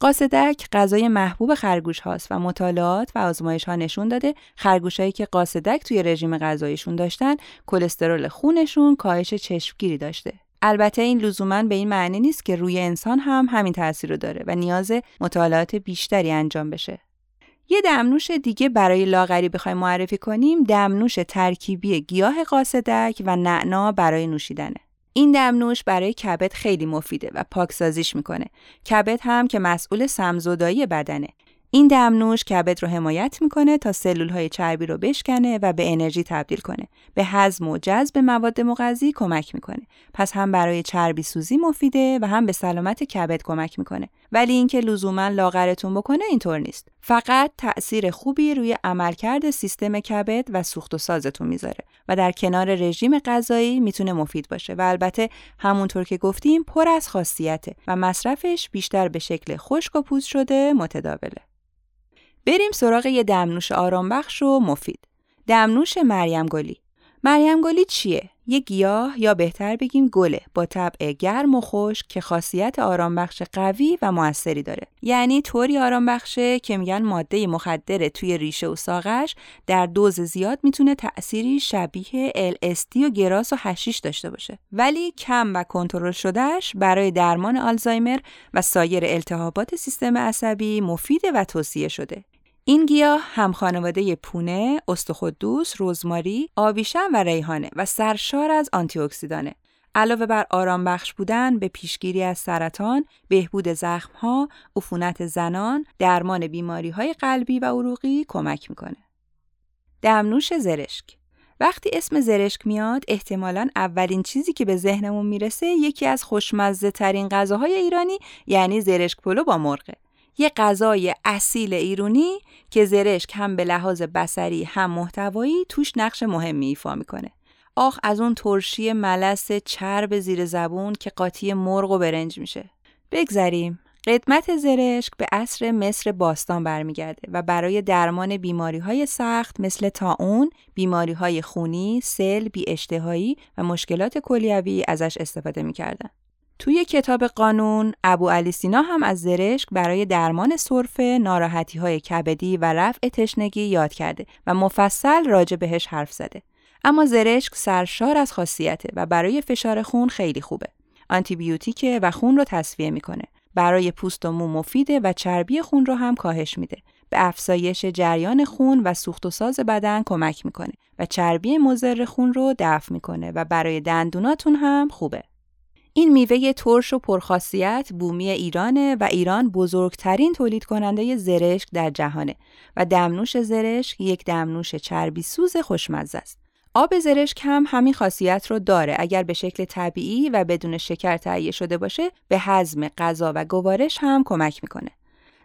قاصدک غذای محبوب خرگوش هاست و مطالعات و آزمایش ها نشون داده خرگوشایی که قاصدک توی رژیم غذاییشون داشتن کلسترول خونشون کاهش چشمگیری داشته. البته این لزوما به این معنی نیست که روی انسان هم همین تاثیر رو داره و نیاز مطالعات بیشتری انجام بشه. یه دمنوش دیگه برای لاغری بخوایم معرفی کنیم دمنوش ترکیبی گیاه قاصدک و نعنا برای نوشیدنه. این دمنوش برای کبد خیلی مفیده و پاکسازیش می‌کنه. کبد هم که مسئول سمزدایی بدنه. این دمنوش کبد رو حمایت می‌کنه تا سلول های چربی رو بشکنه و به انرژی تبدیل کنه. به هضم و جذب مواد مغذی کمک می‌کنه. پس هم برای چربی سوزی مفیده و هم به سلامت کبد کمک می‌کنه. ولی اینکه لزوما لاغرتون بکنه اینطور نیست. فقط تأثیر خوبی روی عملکرد سیستم کبد و سوخت و سازتون می‌ذاره و در کنار رژیم غذایی می‌تونه مفید باشه و البته همونطور که گفتیم پر از خاصیته و مصرفش بیشتر به شکل خشک و پوست شده متداوله. بریم سراغ یه دمنوش آرامبخش و مفید. دمنوش مریم گلی. مریم گلی چیه؟ یه گیاه یا بهتر بگیم گله با طبع گرم و خشک که خاصیت آرامبخش قوی و موثری داره. یعنی طوری آرامبخشه که میگن ماده مخدر توی ریشه و ساقش در دوز زیاد می‌تونه تأثیری شبیه LSD و گراس و هشیش داشته باشه. ولی کم و کنترل شدهش برای درمان آلزایمر و سایر التهابات سیستم عصبی مفید و توصیه شده. این گیاه هم خانواده پونه، استخدوس، رزماری، آویشم و ریحانه و سرشار از آنتی اکسیدانه. علاوه بر آرام بخش بودن به پیشگیری از سرطان، بهبود زخمها، عفونت زنان، درمان بیماری های قلبی و عروقی کمک می‌کنه. دمنوش زرشک وقتی اسم زرشک میاد احتمالا اولین چیزی که به ذهنمون می‌رسه یکی از خوشمزه ترین غذاهای ایرانی یعنی زرشک پلو با مرغه. یه غذای اصیل ایرونی که زرشک هم به لحاظ بسری هم محتوایی توش نقش مهمی ایفا می‌کنه. آخ از اون ترشی ملس چرب زیر زبون که قاطی مرغ و برنج میشه. بگذریم. قدمت زرشک به عصر مصر باستان برمیگرده و برای درمان بیماری های سخت مثل تاون، بیماری های خونی، سل، بی و مشکلات کلیوی ازش استفاده می‌کردن. توی کتاب قانون ابو علی سینا هم از زرشک برای درمان سرفه، ناراحتی های کبدی و رفع تشنگی یاد کرده و مفصل راجع بهش حرف زده. اما زرشک سرشار از خاصیته و برای فشار خون خیلی خوبه. آنتیبیوتیکه و خون رو تصفیه می‌کنه. برای پوست و مو مفیده و چربی خون رو هم کاهش میده. به افزایش جریان خون و سوخت و ساز بدن کمک می‌کنه و چربی مضر خون رو دفع می‌کنه و برای دندوناتون هم خوبه. این میوه ترش و پرخاصیت بومی ایرانه و ایران بزرگترین تولید کننده زرشک در جهانه و دمنوش زرشک یک دمنوش چربی سوز خوشمزه است. آب زرشک هم همین خاصیت رو داره اگر به شکل طبیعی و بدون شکر تهیه شده باشه به هضم غذا و گوارش هم کمک می‌کنه.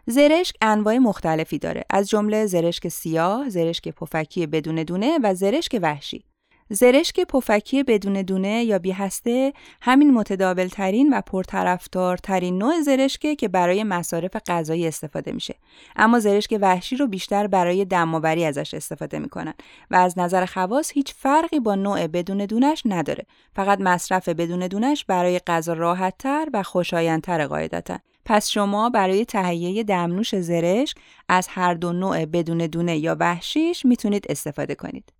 زرشک انواع مختلفی داره از جمله زرشک سیاه، زرشک پفکی بدون دونه و زرشک وحشی. زرشک پفکی بدون دونه یا بی هسته همین متداول ترین و پرطرفدار ترین نوع زرشکه که برای مصارف غذایی استفاده میشه. اما زرشک وحشی رو بیشتر برای دماوری ازش استفاده می‌کنن و از نظر خواص هیچ فرقی با نوع بدون دونش نداره. فقط مصرف بدون دونش برای غذا راحتتر و خوشایندتر قاعدتا. پس شما برای تهیه دمنوش زرشک از هر دو نوع بدون دونه یا وحشیش می‌تونید استفاده کنید.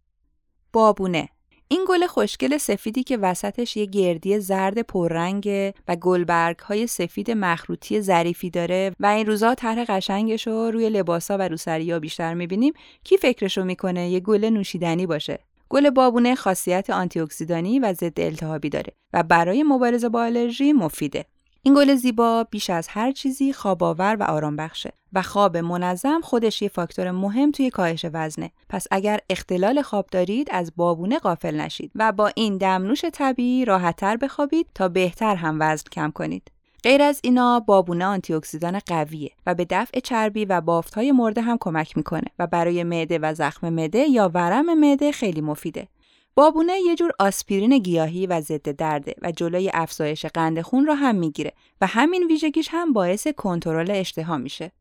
بابونه این گل خوشگل سفیدی که وسطش یه گردی زرد پررنگ و گلبرگ های سفید مخروطی ظریفی داره و این روزا طرح قشنگش رو روی لباسا و روسریا بیشتر می‌بینیم. کی فکرشو می‌کنه یه گل نوشیدنی باشه؟ گل بابونه خاصیت آنتی اکسیدانی و ضد التهابی داره و برای مبارزه با آلرژی مفیده. این گل زیبا بیش از هر چیزی خواباور و آرام بخشه و خواب منظم خودش یه فاکتور مهم توی کاهش وزنه. پس اگر اختلال خواب دارید از بابونه غافل نشید و با این دمنوش طبیعی راحتتر بخوابید تا بهتر هم وزن کم کنید. غیر از اینا بابونه آنتی اکسیدان قویه و به دفع چربی و بافتهای مرده هم کمک می‌کنه و برای معده و زخم معده یا ورم معده خیلی مفیده. بابونه یه جور آسپرین گیاهی و ضد درده و جلوی افزایش قند خون را هم می‌گیره و همین ویژگیش هم باعث کنترل اشتها میشه.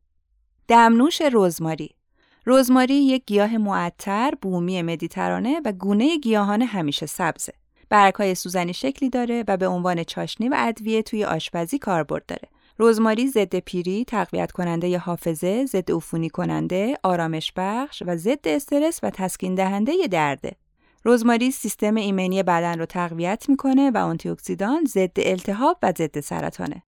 دمنوش رزماری رزماری یک گیاه معطر بومی مدیترانه و گونه گیاهان همیشه سبزه. برگهای سوزنی شکلی داره و به عنوان چاشنی و ادویه توی آشپزی کاربرد داره. رزماری ضد پیری، تقویت کننده حافظه، ضد عفونی کننده، آرامش بخش و ضد استرس و تسکین دهنده درده. رزماری سیستم ایمنی بدن رو تقویت می‌کنه و آنتی اکسیدان ضد التهاب و ضد سرطانه.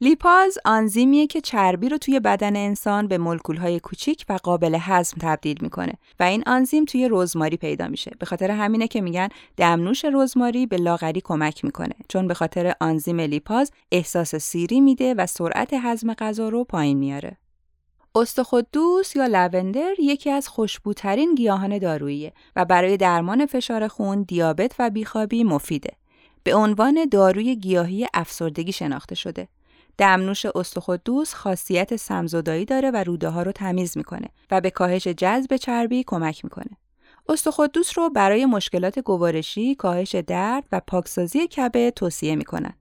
لیپاز آنزیمیه که چربی رو توی بدن انسان به مولکول‌های کوچیک و قابل هضم تبدیل می‌کنه و این آنزیم توی رزماری پیدا میشه. به خاطر همینه که میگن دمنوش رزماری به لاغری کمک می‌کنه چون به خاطر آنزیم لیپاز احساس سیری میده و سرعت هضم غذا رو پایین میاره. استخدوس یا لوندر یکی از خوشبوترین گیاهان داروییه و برای درمان فشار خون، دیابت و بیخوابی مفیده. به عنوان داروی گیاهی افسردگی شناخته شده. دمنوش استخدوس خاصیت سمزدایی داره و روده ها رو تمیز می‌کنه و به کاهش جذب چربی کمک می‌کنه. استخدوس رو برای مشکلات گوارشی، کاهش درد و پاکسازی کبد توصیه می‌کنن.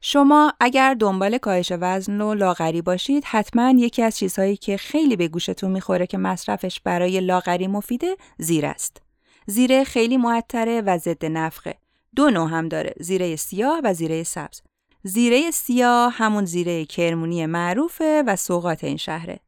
شما اگر دنبال کاهش وزن و لاغری باشید حتما یکی از چیزهایی که خیلی به گوشتون می‌خوره که مصرفش برای لاغری مفیده زیر است. زیره خیلی معطره و ضد نفخه دو نوع هم داره زیره سیاه و زیره سبز زیره سیاه همون زیره کرمونی معروفه و سوقات این شهره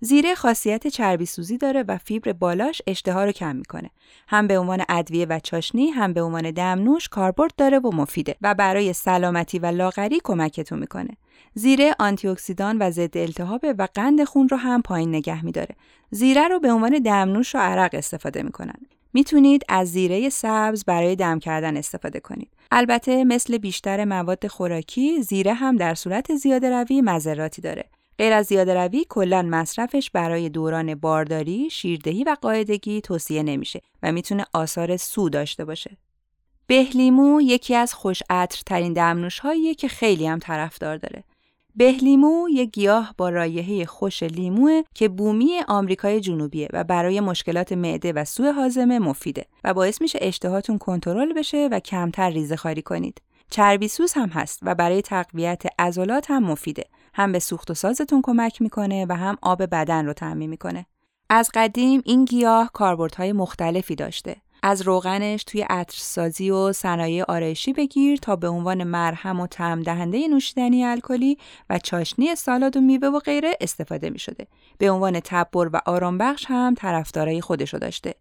زیره خاصیت چربی سوزی داره و فیبر بالاش اشتها رو کم می‌کنه. هم به عنوان ادویه و چاشنی هم به عنوان دمنوش کاربرد داره و مفیده و برای سلامتی و لاغری کمکتون می‌کنه. زیره آنتی اکسیدان و ضد التهابه و قند خون رو هم پایین نگه میداره. زیره رو به عنوان دمنوش و عرق استفاده می‌کنن. می‌تونید از زیره سبز برای دم کردن استفاده کنید. البته مثل بیشتر مواد خوراکی، زیره هم در صورت زیاده روی مذراتی داره. غیر از زیاده روی کلا مصرفش برای دوران بارداری، شیردهی و قاعدگی توصیه نمیشه و می‌تونه آثار سو داشته باشه. بهلیمو یکی از خوش ترین دمنوش که خیلی هم طرفدار داره. بهلیمو یک گیاه با رایحه خوش لیموه که بومی آمریکای جنوبیه و برای مشکلات معده و سوء هاضمه مفیده و باعث میشه اشتهاتون کنترل بشه و کمتر ریزه کنید. چربی سوز هم هست و برای تقویت عضلات هم مفیده. هم به سوخت و سازتون کمک می‌کنه و هم آب بدن رو تعمین می‌کنه. از قدیم این گیاه کاربردهای مختلفی داشته. از روغنش توی عطرسازی و صنایع آرایشی بگیر تا به عنوان مرهم و طعم دهنده نوشیدنی الکلی و چاشنی سالاد و میوه و غیره استفاده می شده. به عنوان تبر و آرامبخش هم طرفدارای خودشو داشته.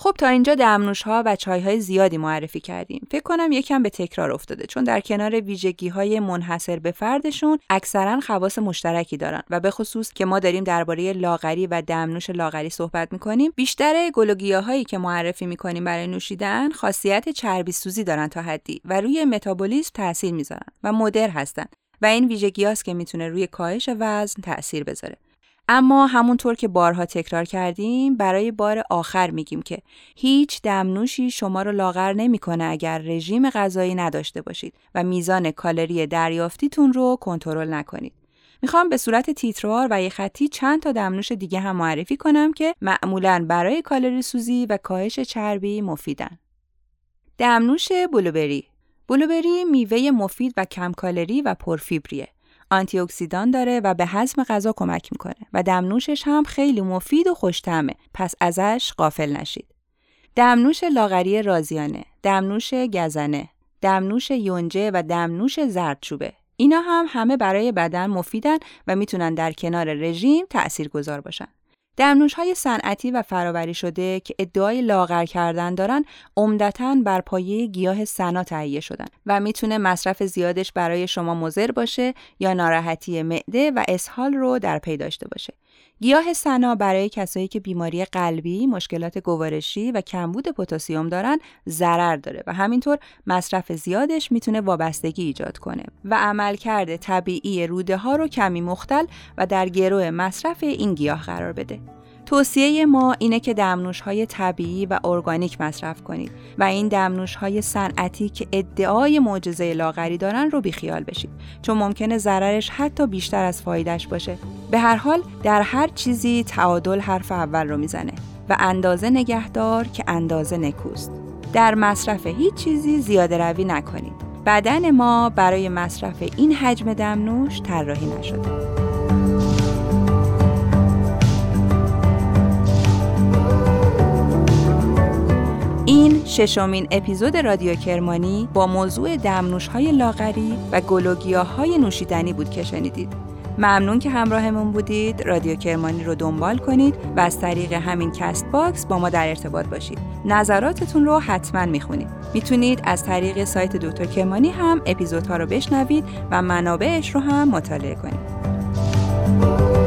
خب تا اینجا دمنوش ها و چای های زیادی معرفی کردیم. فکر کنم یکم به تکرار افتاده چون در کنار ویژگی های منحصر به فردشون اکثرا خواص مشترکی دارن و به خصوص که ما داریم درباره لاغری و دمنوش لاغری صحبت می‌کنیم بیشتر گلوگیاهایی که معرفی می‌کنیم برای نوشیدن خاصیت چربی سوزی دارن تا حدی و روی متابولیسم تاثیر می‌ذارن و مدر هستن و این ویژگی که می‌تونه روی کاهش وزن تاثیر بذاره اما همونطور که بارها تکرار کردیم برای بار آخر میگیم که هیچ دمنوشی شما رو لاغر نمی‌کنه اگر رژیم غذایی نداشته باشید و میزان کالری دریافتیتون رو کنترل نکنید. می‌خوام به صورت تیتروار و یه خطی چند تا دمنوش دیگه هم معرفی کنم که معمولا برای کالری سوزی و کاهش چربی مفیدن. دمنوش بلوبری بلوبری میوه مفید و کم کالری و پرفیبریه. آنتی اکسیدان داره و به هضم غذا کمک می‌کنه و دمنوشش هم خیلی مفید و خوشتمه پس ازش غافل نشید. دمنوش لاغری رازیانه، دمنوش گزنه، دمنوش یونجه و دمنوش زردچوبه. اینا هم همه برای بدن مفیدن و می‌تونن در کنار رژیم تأثیر گذار باشن. دمنوش های صنعتی و فراوری شده که ادعای لاغر کردن دارن عمدتا بر پایه گیاه سنا تهیه شدن و می‌تونه مصرف زیادش برای شما مضر باشه یا ناراحتی معده و اسهال رو در پی داشته باشه. گیاه سنا برای کسایی که بیماری قلبی، مشکلات گوارشی و کمبود پتاسیم دارن ضرر داره و همینطور مصرف زیادش می‌تونه وابستگی ایجاد کنه و عملکرد طبیعی روده ها رو کمی مختل و در گروه مصرف این گیاه قرار بده. توصیه ما اینه که دمنوش های طبیعی و ارگانیک مصرف کنید و این دمنوش های صنعتی که ادعای معجزه لاغری دارن رو بیخیال بشید چون ممکنه ضررش حتی بیشتر از فایدهش باشه. به هر حال در هر چیزی تعادل حرف اول رو می‌زنه و اندازه نگهدار که اندازه نکوست. در مصرف هیچ چیزی زیاده روی نکنید. بدن ما برای مصرف این حجم دمنوش طراحی نشده. ششمین اپیزود رادیو کرمانی با موضوع دمنوش های لاغری و گلوگیاه های نوشیدنی بود که شنیدید. ممنون که همراهمون بودید. رادیو کرمانی رو دنبال کنید و از طریق همین کست باکس با ما در ارتباط باشید. نظراتتون رو حتما می‌خونیم. می‌تونید از طریق سایت دکتر کرمانی هم اپیزودها رو بشنوید و منابعش رو هم مطالعه کنید.